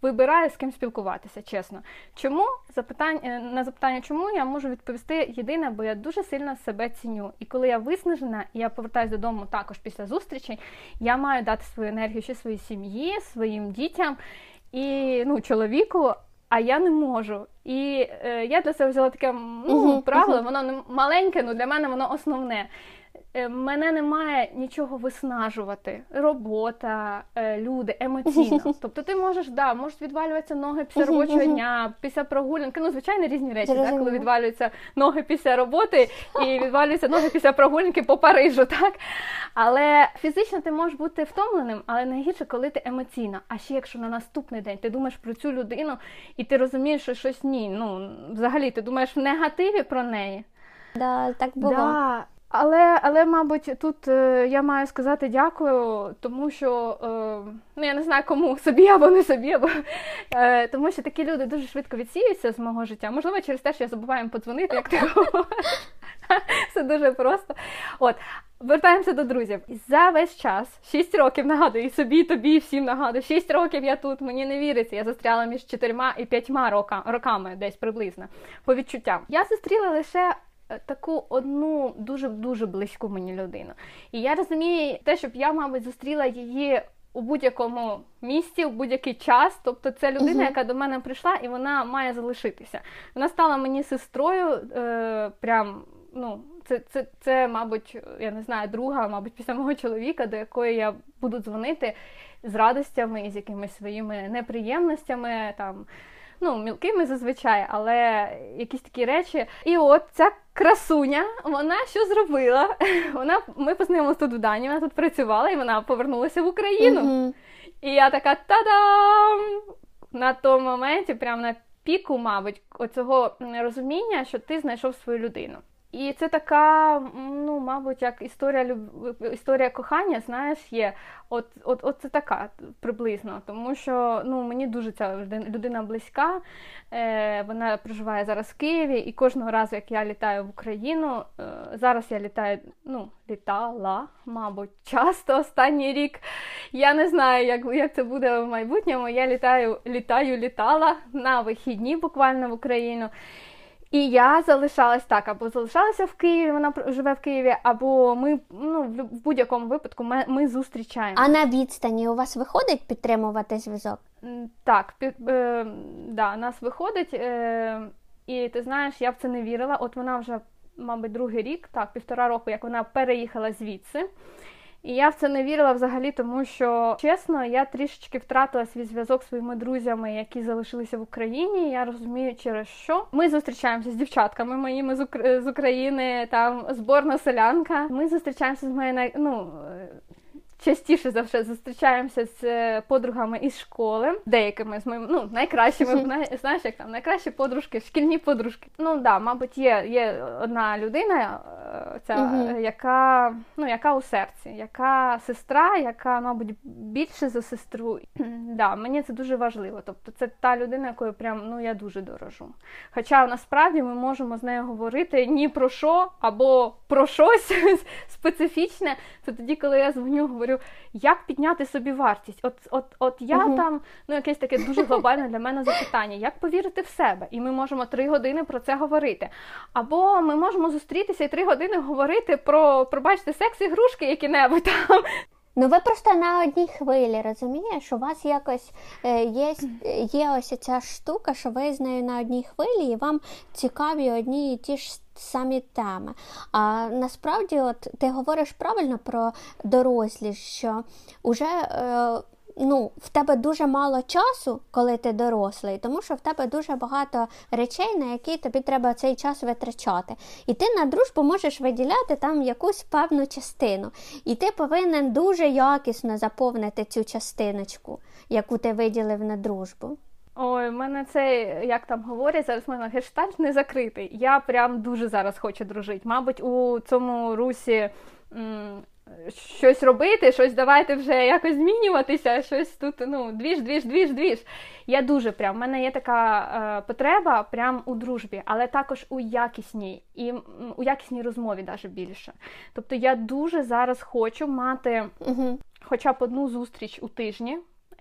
вибираю з ким спілкуватися, чесно. Чому запитання е, на запитання, чому я можу відповісти єдине, бо я дуже сильно себе ціню. І коли я виснажена, і я повертаюся додому також після зустрічей, я маю дати свою енергію ще своїй сім'ї, своїм дітям і ну, чоловіку, а я не можу. І е, я для себе взяла таке ну, правило, воно не маленьке, але ну, для мене воно основне. Е, мене немає нічого виснажувати. Робота, е, люди, емоційно. Тобто ти можеш, да, можуть відвалюватися ноги після робочого дня, після прогулянки. Ну, звичайно, різні речі, так, коли відвалюються ноги після роботи і відвалюються ноги після прогулянки по Парижу. так? Але фізично ти можеш бути втомленим, але найгірше, коли ти емоційно. А ще якщо на наступний день ти думаєш про цю людину і ти розумієш, що щось ні. Ну, взагалі, ти думаєш в негативі про неї. Да, так було. Да. Але, але, мабуть, тут е, я маю сказати дякую, тому що е, ну я не знаю кому собі або не собі, або е, тому що такі люди дуже швидко відсіюються з мого життя. Можливо, через те, що я забуваю їм подзвонити, як ти говориш. Все дуже просто. От. Вертаємося до друзів. За весь час, 6 років нагадую, і собі, і тобі, і всім нагадую, 6 років я тут, мені не віриться. Я застряла між 4 і 5 роками, десь приблизно, по відчуттям. Я зустріла лише таку одну дуже дуже близьку мені людину. І я розумію те, щоб я, мабуть, зустріла її у будь-якому місці, у будь-який час. Тобто це людина, uh-huh. яка до мене прийшла, і вона має залишитися. Вона стала мені сестрою. е, прям, ну, це, це, це, мабуть, я не знаю, друга, мабуть, після мого чоловіка, до якої я буду дзвонити з радостями, з якимись своїми неприємностями. там, ну, мілкими зазвичай, але якісь такі речі. І от ця красуня, вона що зробила? Вона, Ми познайомилися тут в Дані, вона тут працювала і вона повернулася в Україну. Mm-hmm. І я така та-дам! На тому моменті, прямо на піку, мабуть, оцього розуміння, що ти знайшов свою людину. І це така, ну, мабуть, як історія люб... історія кохання, знаєш, є. От от, от це така приблизно. Тому що ну, мені дуже ця людина близька. Е, Вона проживає зараз в Києві, і кожного разу, як я літаю в Україну, е, зараз я літаю, ну, літала, мабуть, часто останній рік. Я не знаю, як як це буде в майбутньому. Я літаю, літаю, літала на вихідні буквально в Україну. І я залишалась так, або залишалася в Києві, вона живе в Києві, або ми ну, в будь-якому випадку ми, ми зустрічаємо. А на відстані у вас виходить підтримувати зв'язок? Так, під, е, да, нас виходить, е, і ти знаєш, я в це не вірила. От вона вже, мабуть, другий рік, так, півтора року, як вона переїхала звідси. І я в це не вірила взагалі, тому що чесно, я трішечки втратила свій зв'язок зі своїми друзями, які залишилися в Україні. Я розумію, через що ми зустрічаємося з дівчатками моїми з України, там зборна селянка. Ми зустрічаємося з моєю ну, частіше за все зустрічаємося з е, подругами із школи, деякими з моїми ну, найкращими, знаєш, як там найкращі подружки, шкільні подружки. Ну да, мабуть, є є одна людина, е, ця, uh-huh. яка ну, яка у серці, яка сестра, яка, мабуть, більше за сестру. да, Мені це дуже важливо. Тобто це та людина, якою прям ну я дуже дорожу. Хоча насправді ми можемо з нею говорити ні про що або про щось специфічне. Це тоді, коли я дзвоню, говорю як підняти собі вартість? От от, от я uh-huh. там, ну якесь таке дуже глобальне для мене запитання, як повірити в себе? І ми можемо три години про це говорити. Або ми можемо зустрітися і три години говорити про, пробачте, секс-ігрушки які-небудь там. Ну, ви просто на одній хвилі, розумієш? У вас якось е, є є ось ця штука, що ви з нею на одній хвилі, і вам цікаві одні і ті ж самі теми. А насправді, от ти говориш правильно про дорослість, що вже. Е, ну, в тебе дуже мало часу, коли ти дорослий, тому що в тебе дуже багато речей, на які тобі треба цей час витрачати. І ти на дружбу можеш виділяти там якусь певну частину. І ти повинен дуже якісно заповнити цю частиночку, яку ти виділив на дружбу. Ой, в мене цей, як там говорять, зараз в мене гештальт не закритий. Я прям дуже зараз хочу дружити. Мабуть, у цьому русі щось робити, щось давайте вже якось змінюватися, щось тут, ну, двіж, двіж, двіж, двіж. Я дуже прям, в мене є така е, потреба прям у дружбі, але також у якісній і у якісній розмові навіть більше. Тобто я дуже зараз хочу мати угу. хоча б одну зустріч у тижні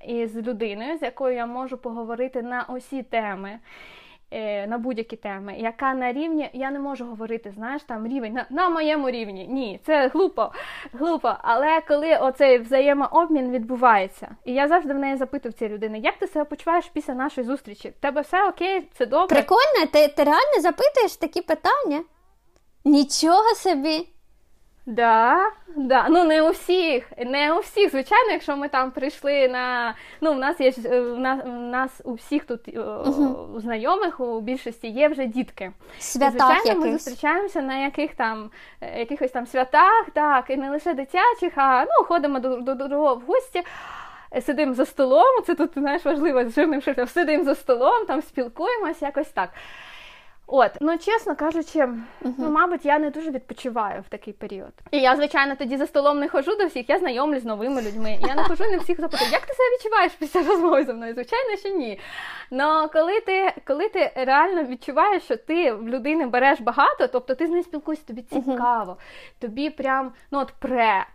із людиною, з якою я можу поговорити на усі теми. Е, на будь-які теми, яка на рівні, я не можу говорити, знаєш, там рівень на, на моєму рівні. Ні, це глупо, глупо. Але коли оцей взаємообмін відбувається, і я завжди в неї запитую цієї людини, як ти себе почуваєш після нашої зустрічі? В тебе все окей, це добре? Прикольно, ти, ти реально запитуєш такі питання? Нічого собі. Да, да. Ну не у всіх, не у всіх. Звичайно, якщо ми там прийшли на. Ну, в нас є е, в нас, в нас у всіх тут угу. у знайомих у більшості є вже дітки. Святах Звичайно, яких. ми зустрічаємося на яких там е, якихось там святах, так, і не лише дитячих, а ну, ходимо до до, до в гості. Сидимо за столом, це тут знаєш важливо з жирним шрифтом, сидимо за столом, там спілкуємося, якось так. От, ну чесно кажучи, uh-huh. ну мабуть, я не дуже відпочиваю в такий період. І я, звичайно, тоді за столом не хожу до всіх, я знайомлюсь з новими людьми. Я не хожу не всіх запитую, як ти себе відчуваєш після розмови зі мною? Звичайно, що ні. Но коли ти коли ти реально відчуваєш, що ти в людини береш багато, тобто ти з нею спілкуєшся, тобі цікаво, uh-huh. тобі прям ну от пре.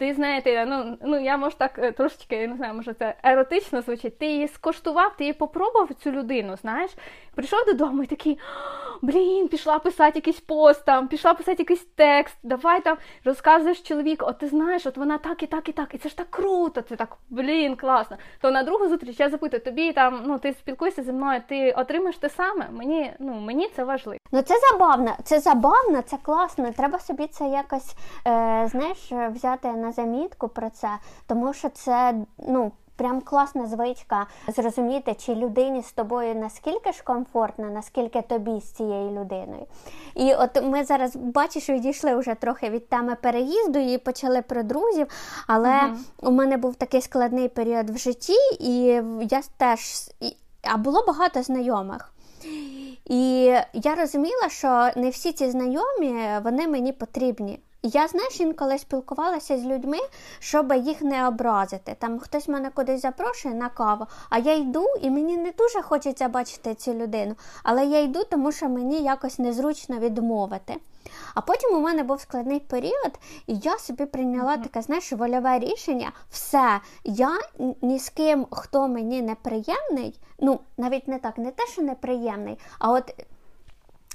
Ти знаєте, ну ну я можу так е, трошечки, я не знаю, може це еротично звучить. Ти її скоштував, ти її попробував цю людину, знаєш, прийшов додому і такий, блін, пішла писати якийсь пост там, пішла писати якийсь текст, давай там розказуєш чоловіку, от ти знаєш, от вона так і так, і так, і це ж так круто, це так, блін, класно. То на другу зустріч я запитую, тобі там, ну ти спілкуєшся зі мною, ти отримаєш те саме. Мені ну мені це важливо. Ну це забавно, це забавно, це класно. Треба собі це якось е, знаєш, взяти на замітку про це, тому що це ну прям класна звичка зрозуміти, чи людині з тобою наскільки ж комфортно, наскільки тобі з цією людиною. І от ми зараз бачиш, відійшли вже трохи від теми переїзду і почали про друзів. Але угу. у мене був такий складний період в житті, і я теж а було багато знайомих. І я розуміла, що не всі ці знайомі вони мені потрібні. Я, знаєш, інколи спілкувалася з людьми, щоб їх не образити. Там хтось мене кудись запрошує на каву, а я йду, і мені не дуже хочеться бачити цю людину. Але я йду, тому що мені якось незручно відмовити. А потім у мене був складний період, і я собі прийняла таке, знаєш, вольове рішення. Все, я ні з ким, хто мені неприємний, ну навіть не так, не те, що неприємний, а от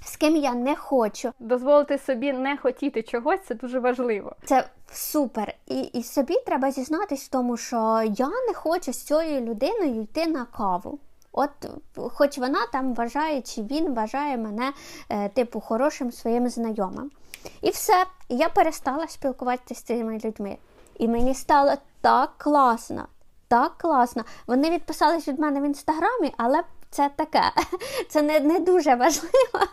з ким я не хочу. Дозволити собі не хотіти чогось, це дуже важливо. Це супер. І і собі треба зізнатись в тому, що я не хочу з цією людиною йти на каву. От, хоч вона там вважає, чи він вважає мене, е, типу, хорошим своїм знайомим. І все, я перестала спілкуватися з цими людьми. І мені стало так класно, так класно. Вони відписались від мене в інстаграмі, але це таке. Це не не дуже важливо.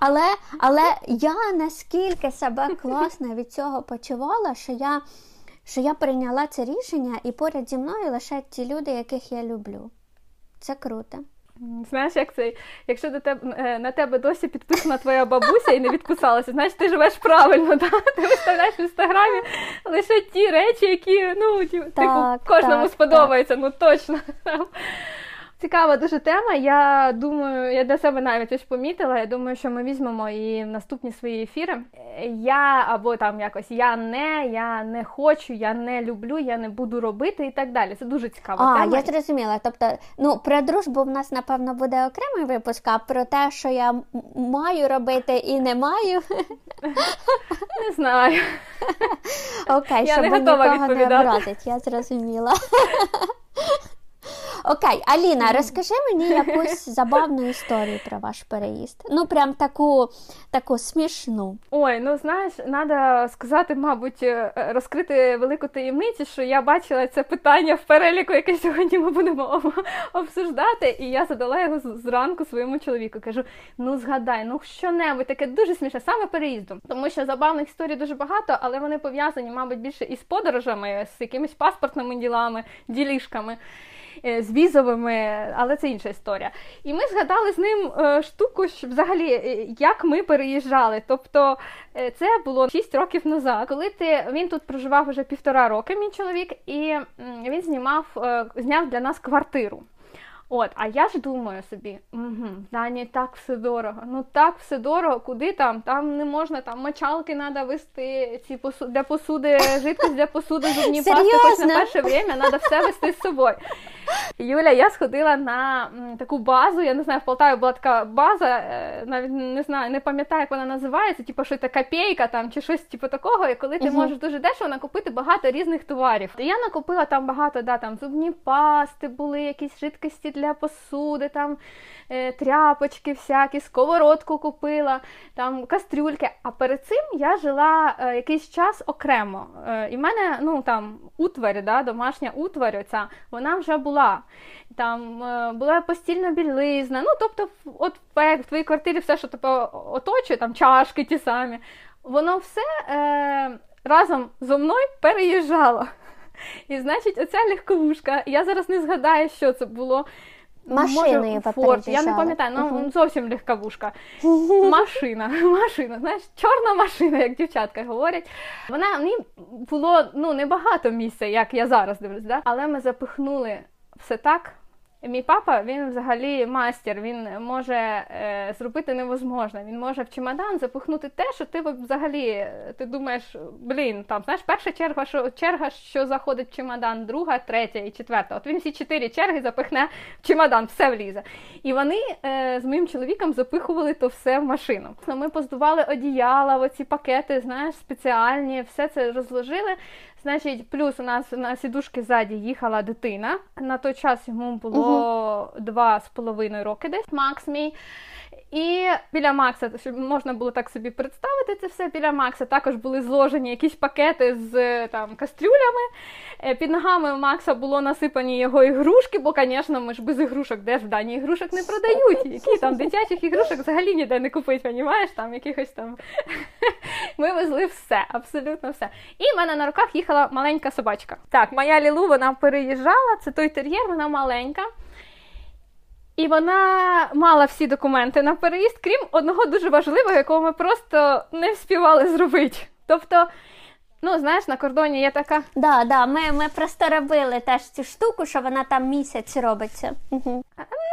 Але але я наскільки себе класно від цього почувала, що я що я прийняла це рішення і поряд зі мною лише ті люди, яких я люблю. Це круто. Знаєш, як це, якщо до тебе на тебе досі підписана твоя бабуся і не відписалася, значить ти живеш правильно, да? ти виставляєш в інстаграмі лише ті речі, які ну, типу, кожному так, сподобається, так. ну точно. Цікава дуже тема. Я думаю, я для себе навіть ось помітила. Я думаю, що ми візьмемо і в наступні свої ефіри. Я або там якось я не, я не хочу, я не люблю, я не буду робити і так далі. Це дуже цікава а, тема. Я зрозуміла. Тобто, ну про дружбу в нас напевно буде окремий випуск, а про те, що я маю робити і не маю. Не знаю. Окей, щоб нікого не образить, я зрозуміла. Окей, Аліна, розкажи мені якусь забавну історію про ваш переїзд. Ну, прям таку таку смішну. Ой, ну знаєш, треба сказати, мабуть, е, розкрити велику таємницю, що я бачила це питання в переліку, яке сьогодні ми будемо обсуждати. І я задала його зранку своєму чоловіку. Кажу: ну згадай, ну що-небудь таке дуже смішне, саме переїздом. Тому що забавних історій дуже багато, але вони пов'язані, мабуть, більше із подорожами, з якимись паспортними ділами, ділішками. Е, з візовими, але це інша історія. І ми згадали з ним е, штуку, що взагалі, е, як ми переїжджали. Тобто це було 6 років назад, коли ти він тут проживав вже півтора роки, мій чоловік, і він знімав, зняв для нас квартиру. От, а я ж думаю собі, угу, Дані, так все дорого. Ну так все дорого, куди там? Там не можна, там мочалки треба вести, ці посу... для посуди, жидкість для посуди, зубні пасти, хоч на перше время треба все вести з собою. Юля, я сходила на таку базу. Я не знаю, в Полтаві була така база, е, навіть не знаю, не пам'ятаю, як вона називається, типу, що це копійка там чи щось типу такого, і коли ти uh-huh. можеш дуже дешево накупити багато різних товарів. І я накупила там багато, да, там зубні пасти, були якісь жидкості для посуди, там е, тряпочки всякі, сковородку купила, там кастрюльки. А перед цим я жила е, якийсь час окремо. Е, і в мене ну там утварь, да, домашня утварь, оця, вона вже була. Там була постільна білизна. Ну, тобто, от в твоїй квартирі все, що тебе оточує, там чашки ті самі, воно все е, разом зо мною переїжджало. І значить, оця легковушка, я зараз не згадаю, що це було. Машиною Форд, я не пам'ятаю, ну uh-huh. зовсім легковушка. Машина, машина, знаєш, чорна машина, як дівчатка говорять. Вона мені було ну небагато місця, як я зараз дивлюсь, да? але ми запихнули все так. Мій папа, він взагалі мастер, він може е, зробити невозможне. Він може в чемодан запихнути те, що ти взагалі ти думаєш, блін, там знаєш, перша черга, що черга, що заходить в чемодан, друга, третя і четверта. От він всі чотири черги запихне в чемодан, все влізе. І вони е, з моїм чоловіком запихували то все в машину. Ми поздували одіяла, оці пакети, знаєш, спеціальні, все це розложили. Значить, плюс у нас на сідушки ззаді їхала дитина. На той час йому було два з половиною роки десь Макс мій. І біля Макса, щоб можна було так собі представити це все, біля Макса також були зложені якісь пакети з там кастрюлями. Е, під ногами Макса було насипані його ігрушки, бо, звісно, ми ж без ігрушок, де ж в Дані ігрушок не продають. Які там дитячих ігрушок взагалі ніде не купить, розумієш? Там якихось там. Ми везли все, абсолютно все. І в мене на руках їхала маленька собачка. Так, моя Лілу вона переїжджала, це той тер'єр, вона маленька. І вона мала всі документи на переїзд, крім одного дуже важливого, якого ми просто не вспівали зробити. Тобто Ну, знаєш, на кордоні є така. Да, да, ми ми просто робили теж цю штуку, що вона там місяць робиться. Угу.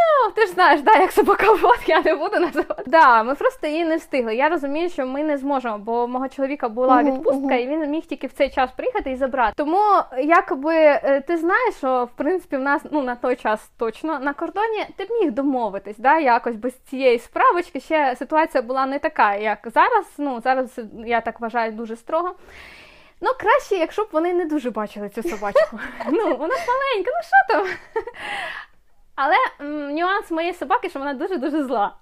Ну, ти ж знаєш, да, як собаковод, я не буду називати. Да, ми просто її не встигли. Я розумію, що ми не зможемо, бо мого чоловіка була відпустка, і він міг тільки в цей час приїхати і забрати. Тому, якби е, ти знаєш, що в принципі в нас ну на той час точно на кордоні ти б міг домовитись, да, якось без цієї справочки. Ще ситуація була не така, як зараз. Ну зараз я так вважаю дуже строго. Ну, краще, якщо б вони не дуже бачили цю собачку. Ну, вона маленька, ну що там? Але м, нюанс моєї собаки, що вона дуже-дуже зла.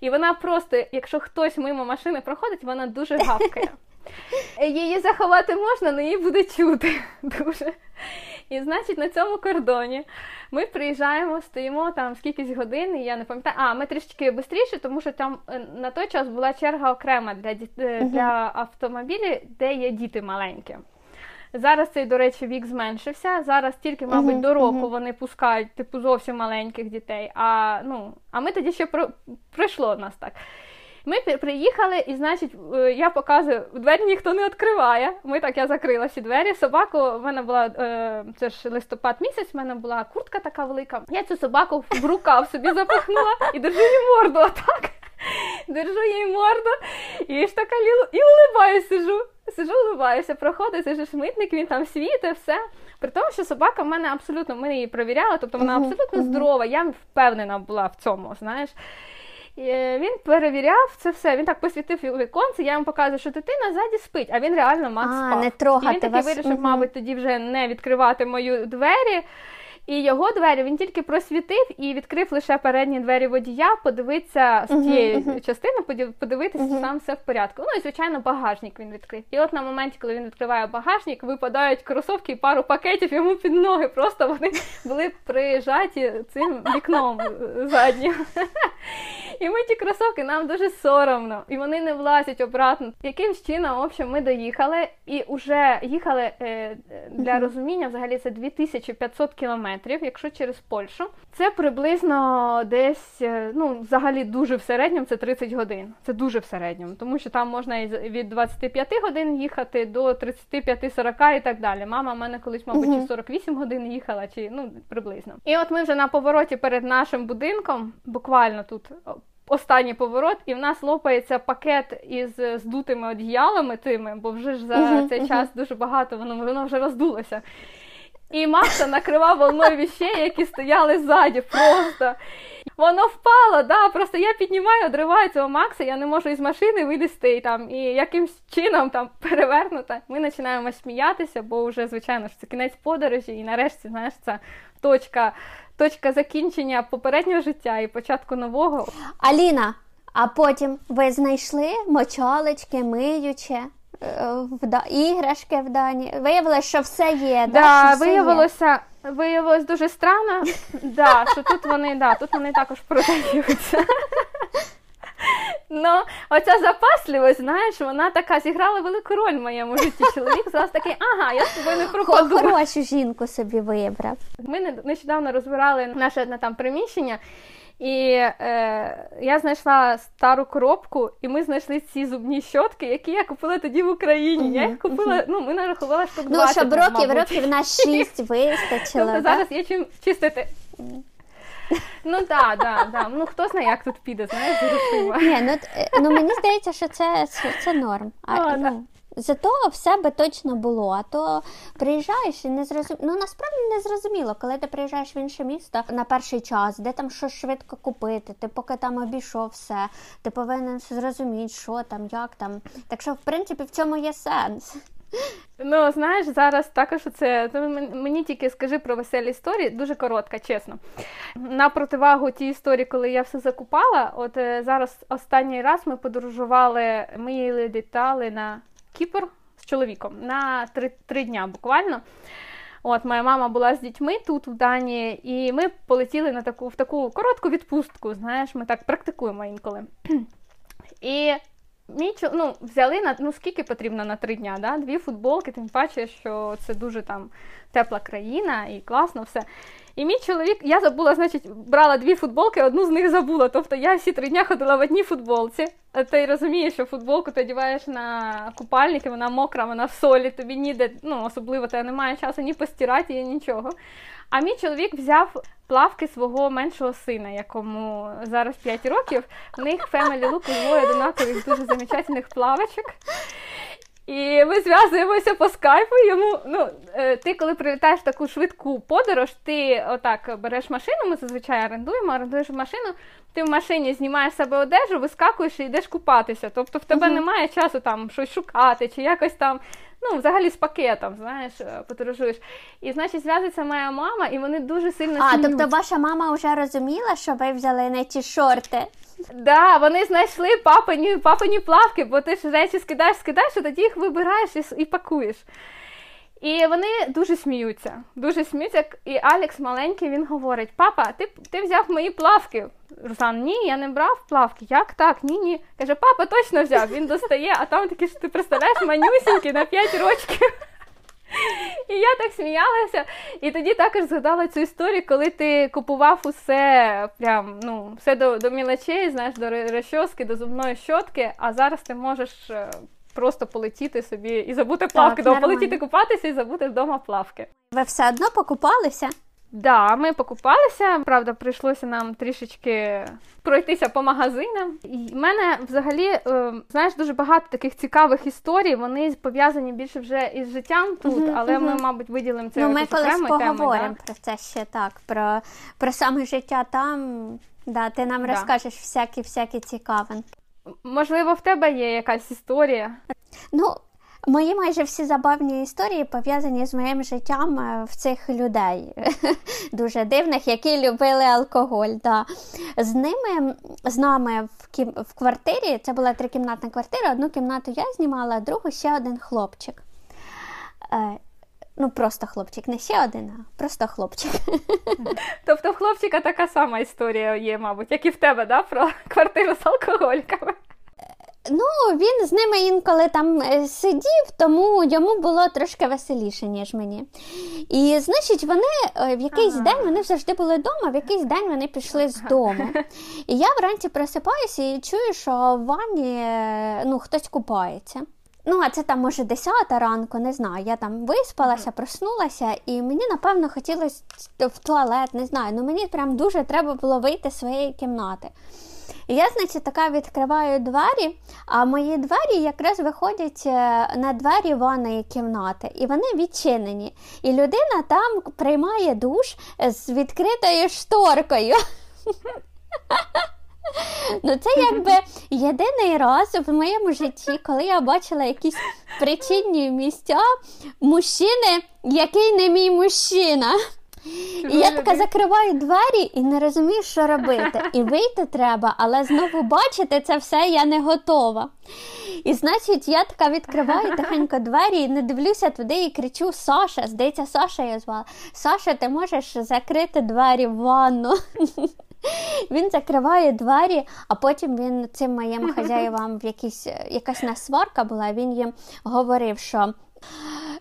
І вона просто, якщо хтось мимо машини проходить, вона дуже гавкає. Її заховати можна, але її буде чути дуже. І, значить, на цьому кордоні ми приїжджаємо, стоїмо там скількись годин, і я не пам'ятаю. А, ми трішки швидше, тому що там е, на той час була черга окрема для uh для автомобілів, де є діти маленькі. Зараз цей, до речі, вік зменшився. Зараз тільки, мабуть, uh-huh, до року uh-huh. вони пускають типу зовсім маленьких дітей. А ну, а ми тоді ще про... пройшло нас так. Ми приїхали, і, значить, е, я показую, двері ніхто не відкриває. Ми так, я закрила всі двері. Собаку в мене була е, це ж листопад місяць, в мене була куртка така велика. Я цю собаку в рукав собі запахнула і держу їй морду. Отак. Держу їй морду, і ж така лілу, і улибаюсь, сижу. Сижу, улибаюся, проходить цей же шмитник, він там світить, все. При тому, що собака в мене абсолютно ми її провіряли, тобто вона абсолютно здорова. Я впевнена була в цьому, знаєш. Е, він перевіряв це все. Він так посвітив віконце, я йому показую, що дитина ззаді спить, а він реально мат спав. Не трогати І він таки вас. вирішив, мабуть, тоді вже не відкривати мою двері. І його двері він тільки просвітив і відкрив лише передні двері водія, подивитися з тієї uh-huh, uh-huh. частини, подивитися, uh-huh. там все в порядку. Ну і звичайно, багажник він відкрив. І от на моменті, коли він відкриває багажник, випадають кросовки і пару пакетів йому під ноги. Просто вони були прижаті цим вікном заднім. І ми ті кросовки нам дуже соромно, і вони не влазять обратно. Якимсь чином, в общем, ми доїхали і вже їхали е, для розуміння, взагалі це 2500 кілометрів, якщо через Польщу. Це приблизно десь, е, ну, взагалі дуже в середньому, це 30 годин. Це дуже в середньому, тому що там можна від 25 годин їхати до 35-40 і так далі. Мама в мене колись, мабуть, 48 годин їхала, чи ну приблизно. І от ми вже на повороті перед нашим будинком, буквально тут останній поворот, і в нас лопається пакет із здутими одіялами тими, бо вже ж за uh-huh, цей uh-huh. час дуже багато воно воно вже роздулося. І Макса накривав волною віщей, які стояли ззаді просто. Воно впало, да, просто я піднімаю, одриваю цього Макса, я не можу із машини вилізти там, і якимсь чином там перевернуто. Ми починаємо сміятися, бо вже, звичайно ж, це кінець подорожі, і нарешті, знаєш, це точка точка закінчення попереднього життя і початку нового. Аліна, а потім ви знайшли мочалочки, миюче. Вда... Іграшки в Дані. Виявилося, що все є. Да, да що виявилося, є. виявилось дуже странно, да, що тут вони да, тут вони також продаються. Ну, оця запасливість, знаєш, вона така зіграла велику роль в моєму житті. Чоловік зараз такий, ага, я з тобою не пропаду. Хорошу жінку собі вибрав. Ми нещодавно розбирали наше одне там приміщення. І е, я знайшла стару коробку, і ми знайшли ці зубні щотки, які я купила тоді в Україні. Uh-huh, я їх купила, ну ми нарахували штук 20. Ну, щоб років, років на 6 вистачило. Тобто зараз є чим чистити. Ну так, да, да. Ну хто знає, як тут піде, знаєш, з. Ні, ну, е, ну мені здається, що це це, це норм. А, О, ну, Зато все би точно було. А то приїжджаєш і не зрозуміло. Ну насправді не зрозуміло, коли ти приїжджаєш в інше місто на перший час, де там щось швидко купити, ти поки там обійшов все, ти повинен зрозуміти, що там, як там. Так що, в принципі, в цьому є сенс. Ну, знаєш, зараз також це мені тільки скажи про веселі історії, дуже коротка, чесно. На противагу тій історії, коли я все закупала, от е, зараз останній раз ми подорожували, ми літали на Кіпр з чоловіком на три, три дня буквально. От, Моя мама була з дітьми тут, в Данії, і ми полетіли на таку в таку коротку відпустку. Знаєш, ми так практикуємо інколи. І Мій ну, взяли на ну скільки потрібно на три дня, да? дві футболки, тим паче, що це дуже там тепла країна і класно все. І мій чоловік, я забула, значить, брала дві футболки, одну з них забула. Тобто я всі три дня ходила в одній футболці. Ти розумієш, що футболку ти одягаєш на купальники, вона мокра, вона в солі, тобі ніде, ну особливо тебе немає часу ні постирати, ні нічого. А мій чоловік взяв плавки свого меншого сина, якому зараз 5 років. В них Family Look двоє одинакових дуже замечательних плавочок. І ми зв'язуємося по скайпу. Йому ну е, ти, коли прилітаєш в таку швидку подорож, ти отак береш машину. Ми зазвичай орендуємо, орендуєш машину. Ти в машині знімаєш себе одежу, вискакуєш і йдеш купатися. Тобто в тебе uh-huh. немає часу там щось шукати, чи якось там ну, взагалі з пакетом, знаєш, е, подорожуєш. І, значить, зв'язується моя мама, і вони дуже сильно А, тобто ваша мама вже розуміла, що ви взяли не ті шорти? Да, вони знайшли папині папині плавки, бо ти ж речі скидаєш, скидаєш, а тоді їх вибираєш і, і пакуєш. І вони дуже сміються. Дуже сміються. І Алекс маленький він говорить: Папа, ти ти взяв мої плавки. Руслан, ні, я не брав плавки. Як так? Ні, ні. Каже, папа точно взяв. Він достає, а там такі, що ти представляєш, манюсінькі на 5 років. І я так сміялася. І тоді також згадала цю історію, коли ти купував усе прям, ну, все до до мілочей, знаєш, до розчоски, до зубної щотки, а зараз ти можеш е, просто полетіти собі і забути плавки, так, полетіти купатися і забути вдома плавки. Ви все одно покупалися? Да, ми покупалися. Правда, прийшлося нам трішечки пройтися по магазинам. І в мене взагалі, е, знаєш, дуже багато таких цікавих історій. Вони пов'язані більше вже із життям тут, uh-huh, але uh-huh. ми, мабуть, виділимо це. Ну, Ми колись поговоримо да? про це ще так. Про про саме життя там. Да, Ти нам да. розкажеш всякі всякі цікавинки. Можливо, в тебе є якась історія? Ну, Мої майже всі забавні історії пов'язані з моїм життям е, в цих людей, дуже дивних, які любили алкоголь. Да. З ними, з нами в кім... в квартирі, це була трикімнатна квартира, одну кімнату я знімала, а другу ще один хлопчик. Ну, просто хлопчик, не ще один, а просто хлопчик. Тобто в хлопчика така сама історія є, мабуть, як і в тебе, да, про квартиру з алкогольками. Ну, він з ними інколи там е, сидів, тому йому було трошки веселіше, ніж мені. І, значить, вони е, в якийсь ага. день вони завжди були вдома, в якийсь день вони пішли з дому. І я вранці просипаюся і чую, що в ванні е, ну, хтось купається. Ну, а це там, може, 10 ранку, не знаю. Я там виспалася, проснулася, і мені, напевно, хотілося в туалет, не знаю. Ну мені прям дуже треба було вийти з своєї кімнати. І я, значить, така відкриваю двері, а мої двері якраз виходять е, на двері ванної кімнати, і вони відчинені. І людина там приймає душ з відкритою шторкою. Ну, це якби єдиний раз в моєму житті, коли я бачила якісь причинні місця мужчини, який не мій мужчина. І я така закриваю двері і не розумію, що робити. І вийти треба, але знову бачити це все я не готова. І значить, я така відкриваю тихенько двері і не дивлюся туди і кричу: Саша, здається, Саша я звала. Саша, ти можеш закрити двері в ванну. Він закриває двері, а потім він цим моїм хазяївам в якісь якась насварка була. Він їм говорив, що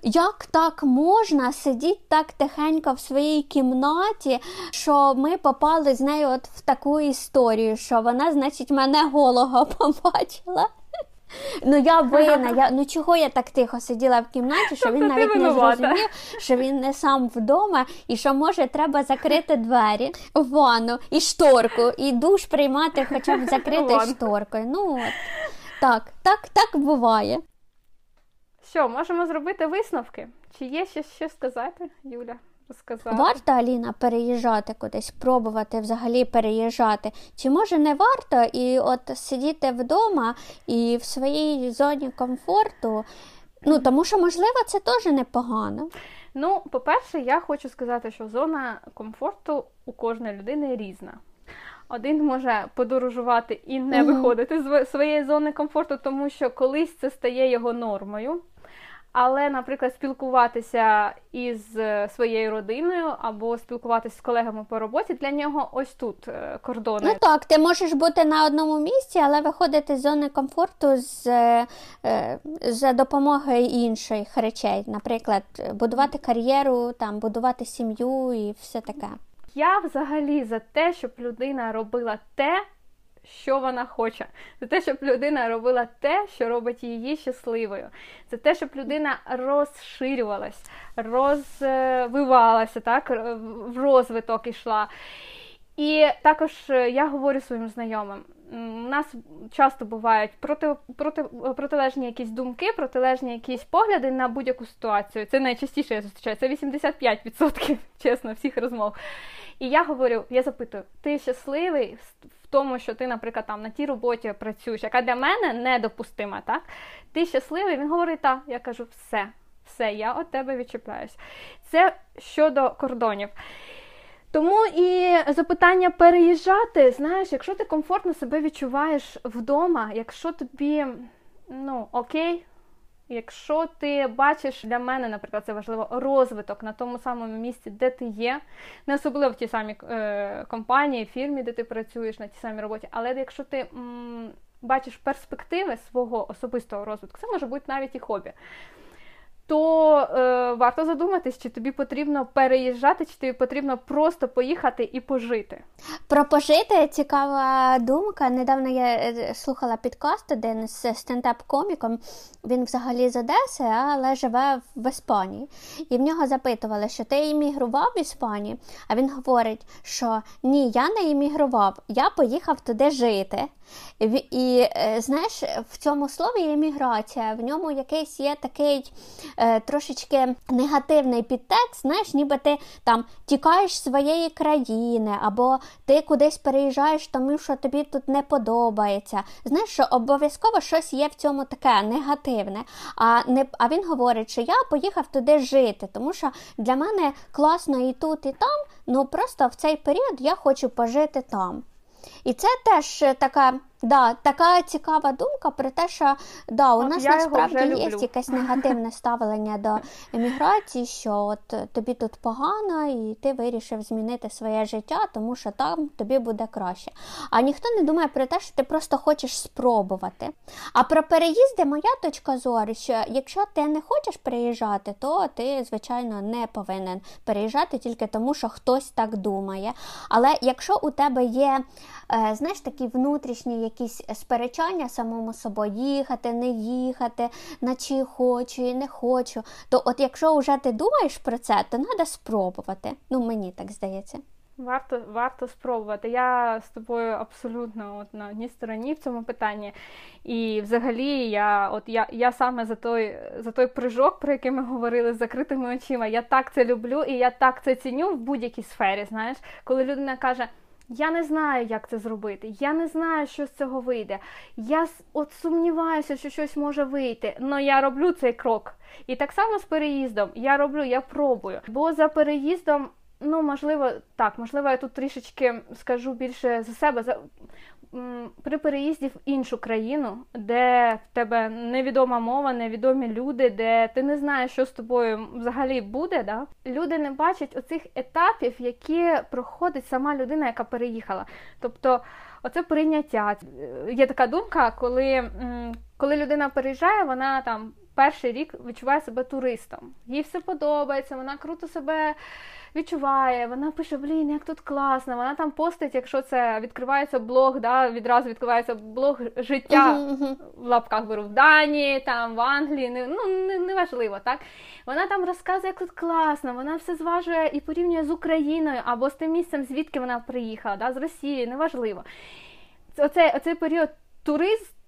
як так можна сидіти так тихенько в своїй кімнаті, що ми попали з нею от в таку історію, що вона, значить, мене голого побачила. Ну, я винна, я ну чого я так тихо сиділа в кімнаті, що він тобто навіть не зрозумів, що він не сам вдома, і що може треба закрити двері ванну і шторку, і душ приймати, хоча б закритою шторкою. Ну от так, так, так буває. Що, можемо зробити висновки? Чи є ще що сказати, Юля? Розказати? Варто Аліна переїжджати кудись, пробувати взагалі переїжджати? Чи може не варто і от сидіти вдома і в своїй зоні комфорту? Ну тому що, можливо, це теж непогано. Ну, по-перше, я хочу сказати, що зона комфорту у кожної людини різна. Один може подорожувати і не mm-hmm. виходити з своєї зони комфорту, тому що колись це стає його нормою. Але, наприклад, спілкуватися із е, своєю родиною або спілкуватися з колегами по роботі для нього ось тут е, кордони. Ну так, ти можеш бути на одному місці, але виходити з зони комфорту з, е, за допомогою інших речей, наприклад, будувати кар'єру, там будувати сім'ю і все таке. Я взагалі за те, щоб людина робила те що вона хоче. Це те, щоб людина робила те, що робить її щасливою. Це те, щоб людина розширювалась, розвивалася, так, в розвиток ішла. І також е, я говорю своїм знайомим. У нас часто бувають проти, проти, протилежні якісь думки, протилежні якісь погляди на будь-яку ситуацію. Це найчастіше я зустрічаю. Це 85%, чесно, всіх розмов. І я говорю, я запитую, ти щасливий в тому, що ти, наприклад, там на тій роботі працюєш, яка для мене недопустима, так? Ти щасливий? Він говорить, так. Я кажу, все, все, я від тебе відчіпляюсь. Це щодо кордонів. Тому і запитання переїжджати, знаєш, якщо ти комфортно себе відчуваєш вдома, якщо тобі ну окей, якщо ти бачиш для мене, наприклад, це важливо розвиток на тому самому місці, де ти є, не особливо в тій самій е, компанії, фірмі, де ти працюєш на тій самій роботі, але якщо ти м, бачиш перспективи свого особистого розвитку, це може бути навіть і хобі то е, варто задуматись, чи тобі потрібно переїжджати, чи тобі потрібно просто поїхати і пожити. Про пожити цікава думка. Недавно я е, слухала підкаст один з стендап-коміком. Він взагалі з Одеси, але живе в Іспанії. І в нього запитували, що ти іммігрував в Іспанію. А він говорить, що ні, я не іммігрував, я поїхав туди жити. І е, знаєш, в цьому слові є міграція, в ньому якийсь є такий е, трошечки негативний підтекст, знаєш, ніби ти там тікаєш своєї країни, або ти кудись переїжджаєш, тому що тобі тут не подобається. Знаєш, що обов'язково щось є в цьому таке негативне. А не а він говорить, що я поїхав туди жити, тому що для мене класно і тут, і там. Ну просто в цей період я хочу пожити там. І це теж така Да, така цікава думка про те, що да, у от нас насправді є люблю. якесь негативне ставлення до еміграції, що от тобі тут погано, і ти вирішив змінити своє життя, тому що там тобі буде краще. А ніхто не думає про те, що ти просто хочеш спробувати. А про переїзди моя точка зору, що якщо ти не хочеш переїжджати, то ти, звичайно, не повинен переїжджати тільки тому, що хтось так думає. Але якщо у тебе є, е, знаєш, такі внутрішні якісь сперечання самому собою, їхати, не їхати, на чи хочу і не хочу. То от якщо вже ти думаєш про це, то треба спробувати. Ну, мені так здається. Варто варто спробувати. Я з тобою абсолютно от на одній стороні в цьому питанні. І взагалі я от я, я саме за той за той прыжок, про який ми говорили з закритими очима, я так це люблю і я так це ціню в будь-якій сфері. Знаєш, коли людина каже. Я не знаю, як це зробити. Я не знаю, що з цього вийде. Я от сумніваюся, що щось може вийти. але я роблю цей крок. І так само з переїздом. Я роблю, я пробую. Бо за переїздом, ну можливо, так, можливо, я тут трішечки скажу більше за себе. За при переїзді в іншу країну, де в тебе невідома мова, невідомі люди, де ти не знаєш, що з тобою взагалі буде, да? люди не бачать оцих етапів, які проходить сама людина, яка переїхала. Тобто, оце прийняття. Є така думка, коли, коли людина переїжджає, вона там перший рік відчуває себе туристом. Їй все подобається, вона круто себе відчуває, вона пише, блін, як тут класно, вона там постить, якщо це відкривається блог, да, відразу відкривається блог життя uh-huh, uh-huh. в лапках беру в Данії, там в Англії, не, ну неважливо, не так? Вона там розказує, як тут класно, вона все зважує і порівнює з Україною або з тим місцем, звідки вона приїхала, да, з Росії, неважливо. Оцей, оцей період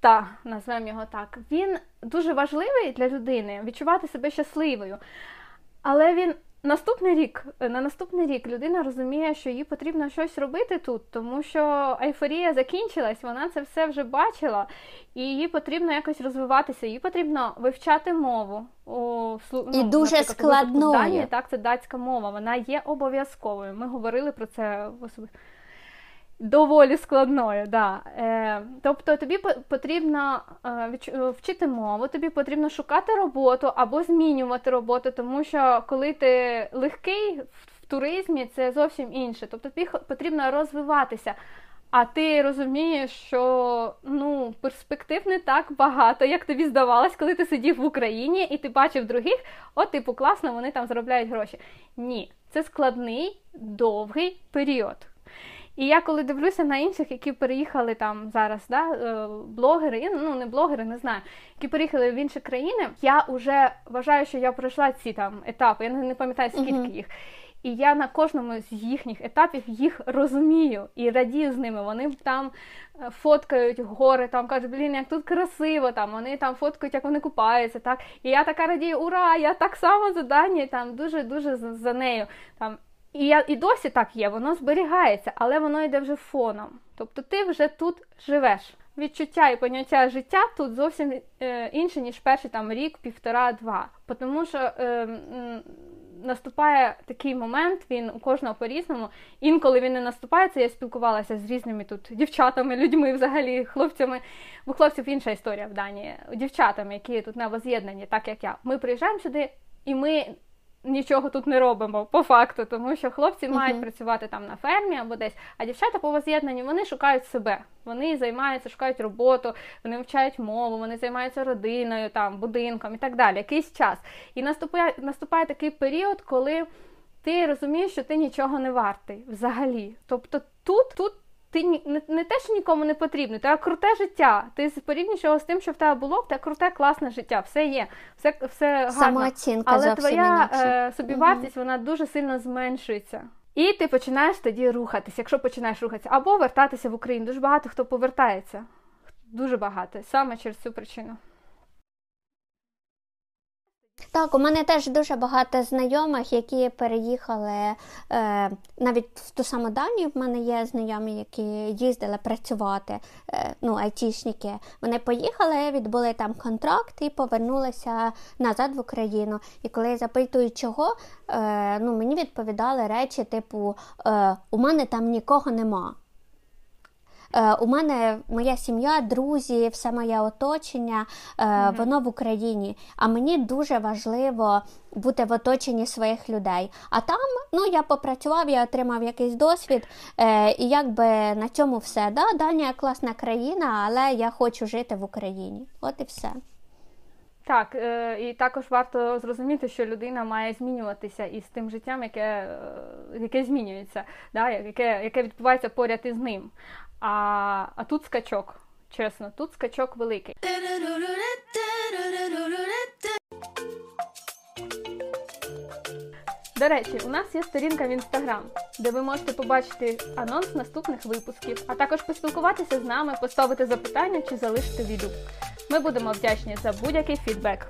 туриста, назвемо його так, він дуже важливий для людини відчувати себе щасливою. Але він Наступний рік, на наступний рік людина розуміє, що їй потрібно щось робити тут, тому що ейфорія закінчилась, вона це все вже бачила, і їй потрібно якось розвиватися, їй потрібно вивчати мову. О, ну, І дуже складною. Так, це датська мова, вона є обов'язковою. Ми говорили про це в особисто. Доволі складною, да. Е, Тобто тобі потрібно е, е, вчити мову, тобі потрібно шукати роботу або змінювати роботу, тому що коли ти легкий в туризмі, це зовсім інше. Тобто тобі потрібно розвиватися. А ти розумієш, що ну, перспектив не так багато, як тобі здавалось, коли ти сидів в Україні і ти бачив других, от, типу, класно, вони там заробляють гроші. Ні, це складний довгий період. І я коли дивлюся на інших, які переїхали там зараз, да, е, блогери, ну не блогери, не знаю, які переїхали в інші країни, я вже вважаю, що я пройшла ці там етапи. Я не пам'ятаю, скільки uh-huh. їх. І я на кожному з їхніх етапів їх розумію і радію з ними. Вони там е, фоткають гори, там кажуть, блін, як тут красиво, там вони там фоткають, як вони купаються. так. І я така радію, ура! Я так само за Дані, там дуже-дуже за нею. Там і я і досі так є, воно зберігається, але воно йде вже фоном. Тобто ти вже тут живеш. Відчуття і поняття життя тут зовсім е, інше, ніж перший там рік, півтора-два. Тому що е, наступає такий момент, він у кожного по-різному. Інколи він не наступає, це я спілкувалася з різними тут дівчатами, людьми, взагалі, хлопцями. У хлопців інша історія в Данії. Дівчатами, які тут на воз'єднані, так як я. Ми приїжджаємо сюди, і ми нічого тут не робимо по факту, тому що хлопці uh-huh. мають працювати там на фермі або десь, а дівчата по воз'єднанні вони шукають себе. Вони займаються, шукають роботу, вони вивчають мову, вони займаються родиною, там, будинком і так далі. Якийсь час. І наступає, наступає такий період, коли. Ти розумієш, що ти нічого не вартий взагалі. Тобто тут тут ти не, не те, що нікому не потрібно, тебе круте життя. Ти порівнюєш його з тим, що в тебе було, в тебе круте, класне життя, все є, все все гарно. Самооцінка Але твоя е, собівартість угу. вона дуже сильно зменшується. І ти починаєш тоді рухатися, якщо починаєш рухатися, або вертатися в Україну. Дуже багато хто повертається. Дуже багато, саме через цю причину. Так, у мене теж дуже багато знайомих, які переїхали е, навіть в ту саму Данію. В мене є знайомі, які їздили працювати, е, ну, айтішники. Вони поїхали, відбули там контракт і повернулися назад в Україну. І коли я запитую, чого, е, ну, мені відповідали речі, типу, е, у мене там нікого нема. Е, у мене моя сім'я, друзі, все моє оточення, mm-hmm. воно в Україні. А мені дуже важливо бути в оточенні своїх людей. А там ну, я попрацював, я отримав якийсь досвід, е, і якби на цьому все. Да, Данія класна країна, але я хочу жити в Україні. От і все. Так, і також варто зрозуміти, що людина має змінюватися із тим життям, яке яке змінюється, да, яке яке відбувається поряд із ним. А а тут скачок. Чесно, тут скачок великий. До речі, у нас є сторінка в інстаграм, де ви можете побачити анонс наступних випусків, а також поспілкуватися з нами, поставити запитання чи залишити відгук. Ми будемо вдячні за будь-який фідбек.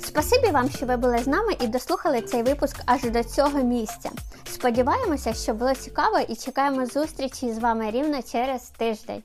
Спасибі вам, що ви були з нами і дослухали цей випуск аж до цього місця. Сподіваємося, що було цікаво і чекаємо зустрічі з вами рівно через тиждень.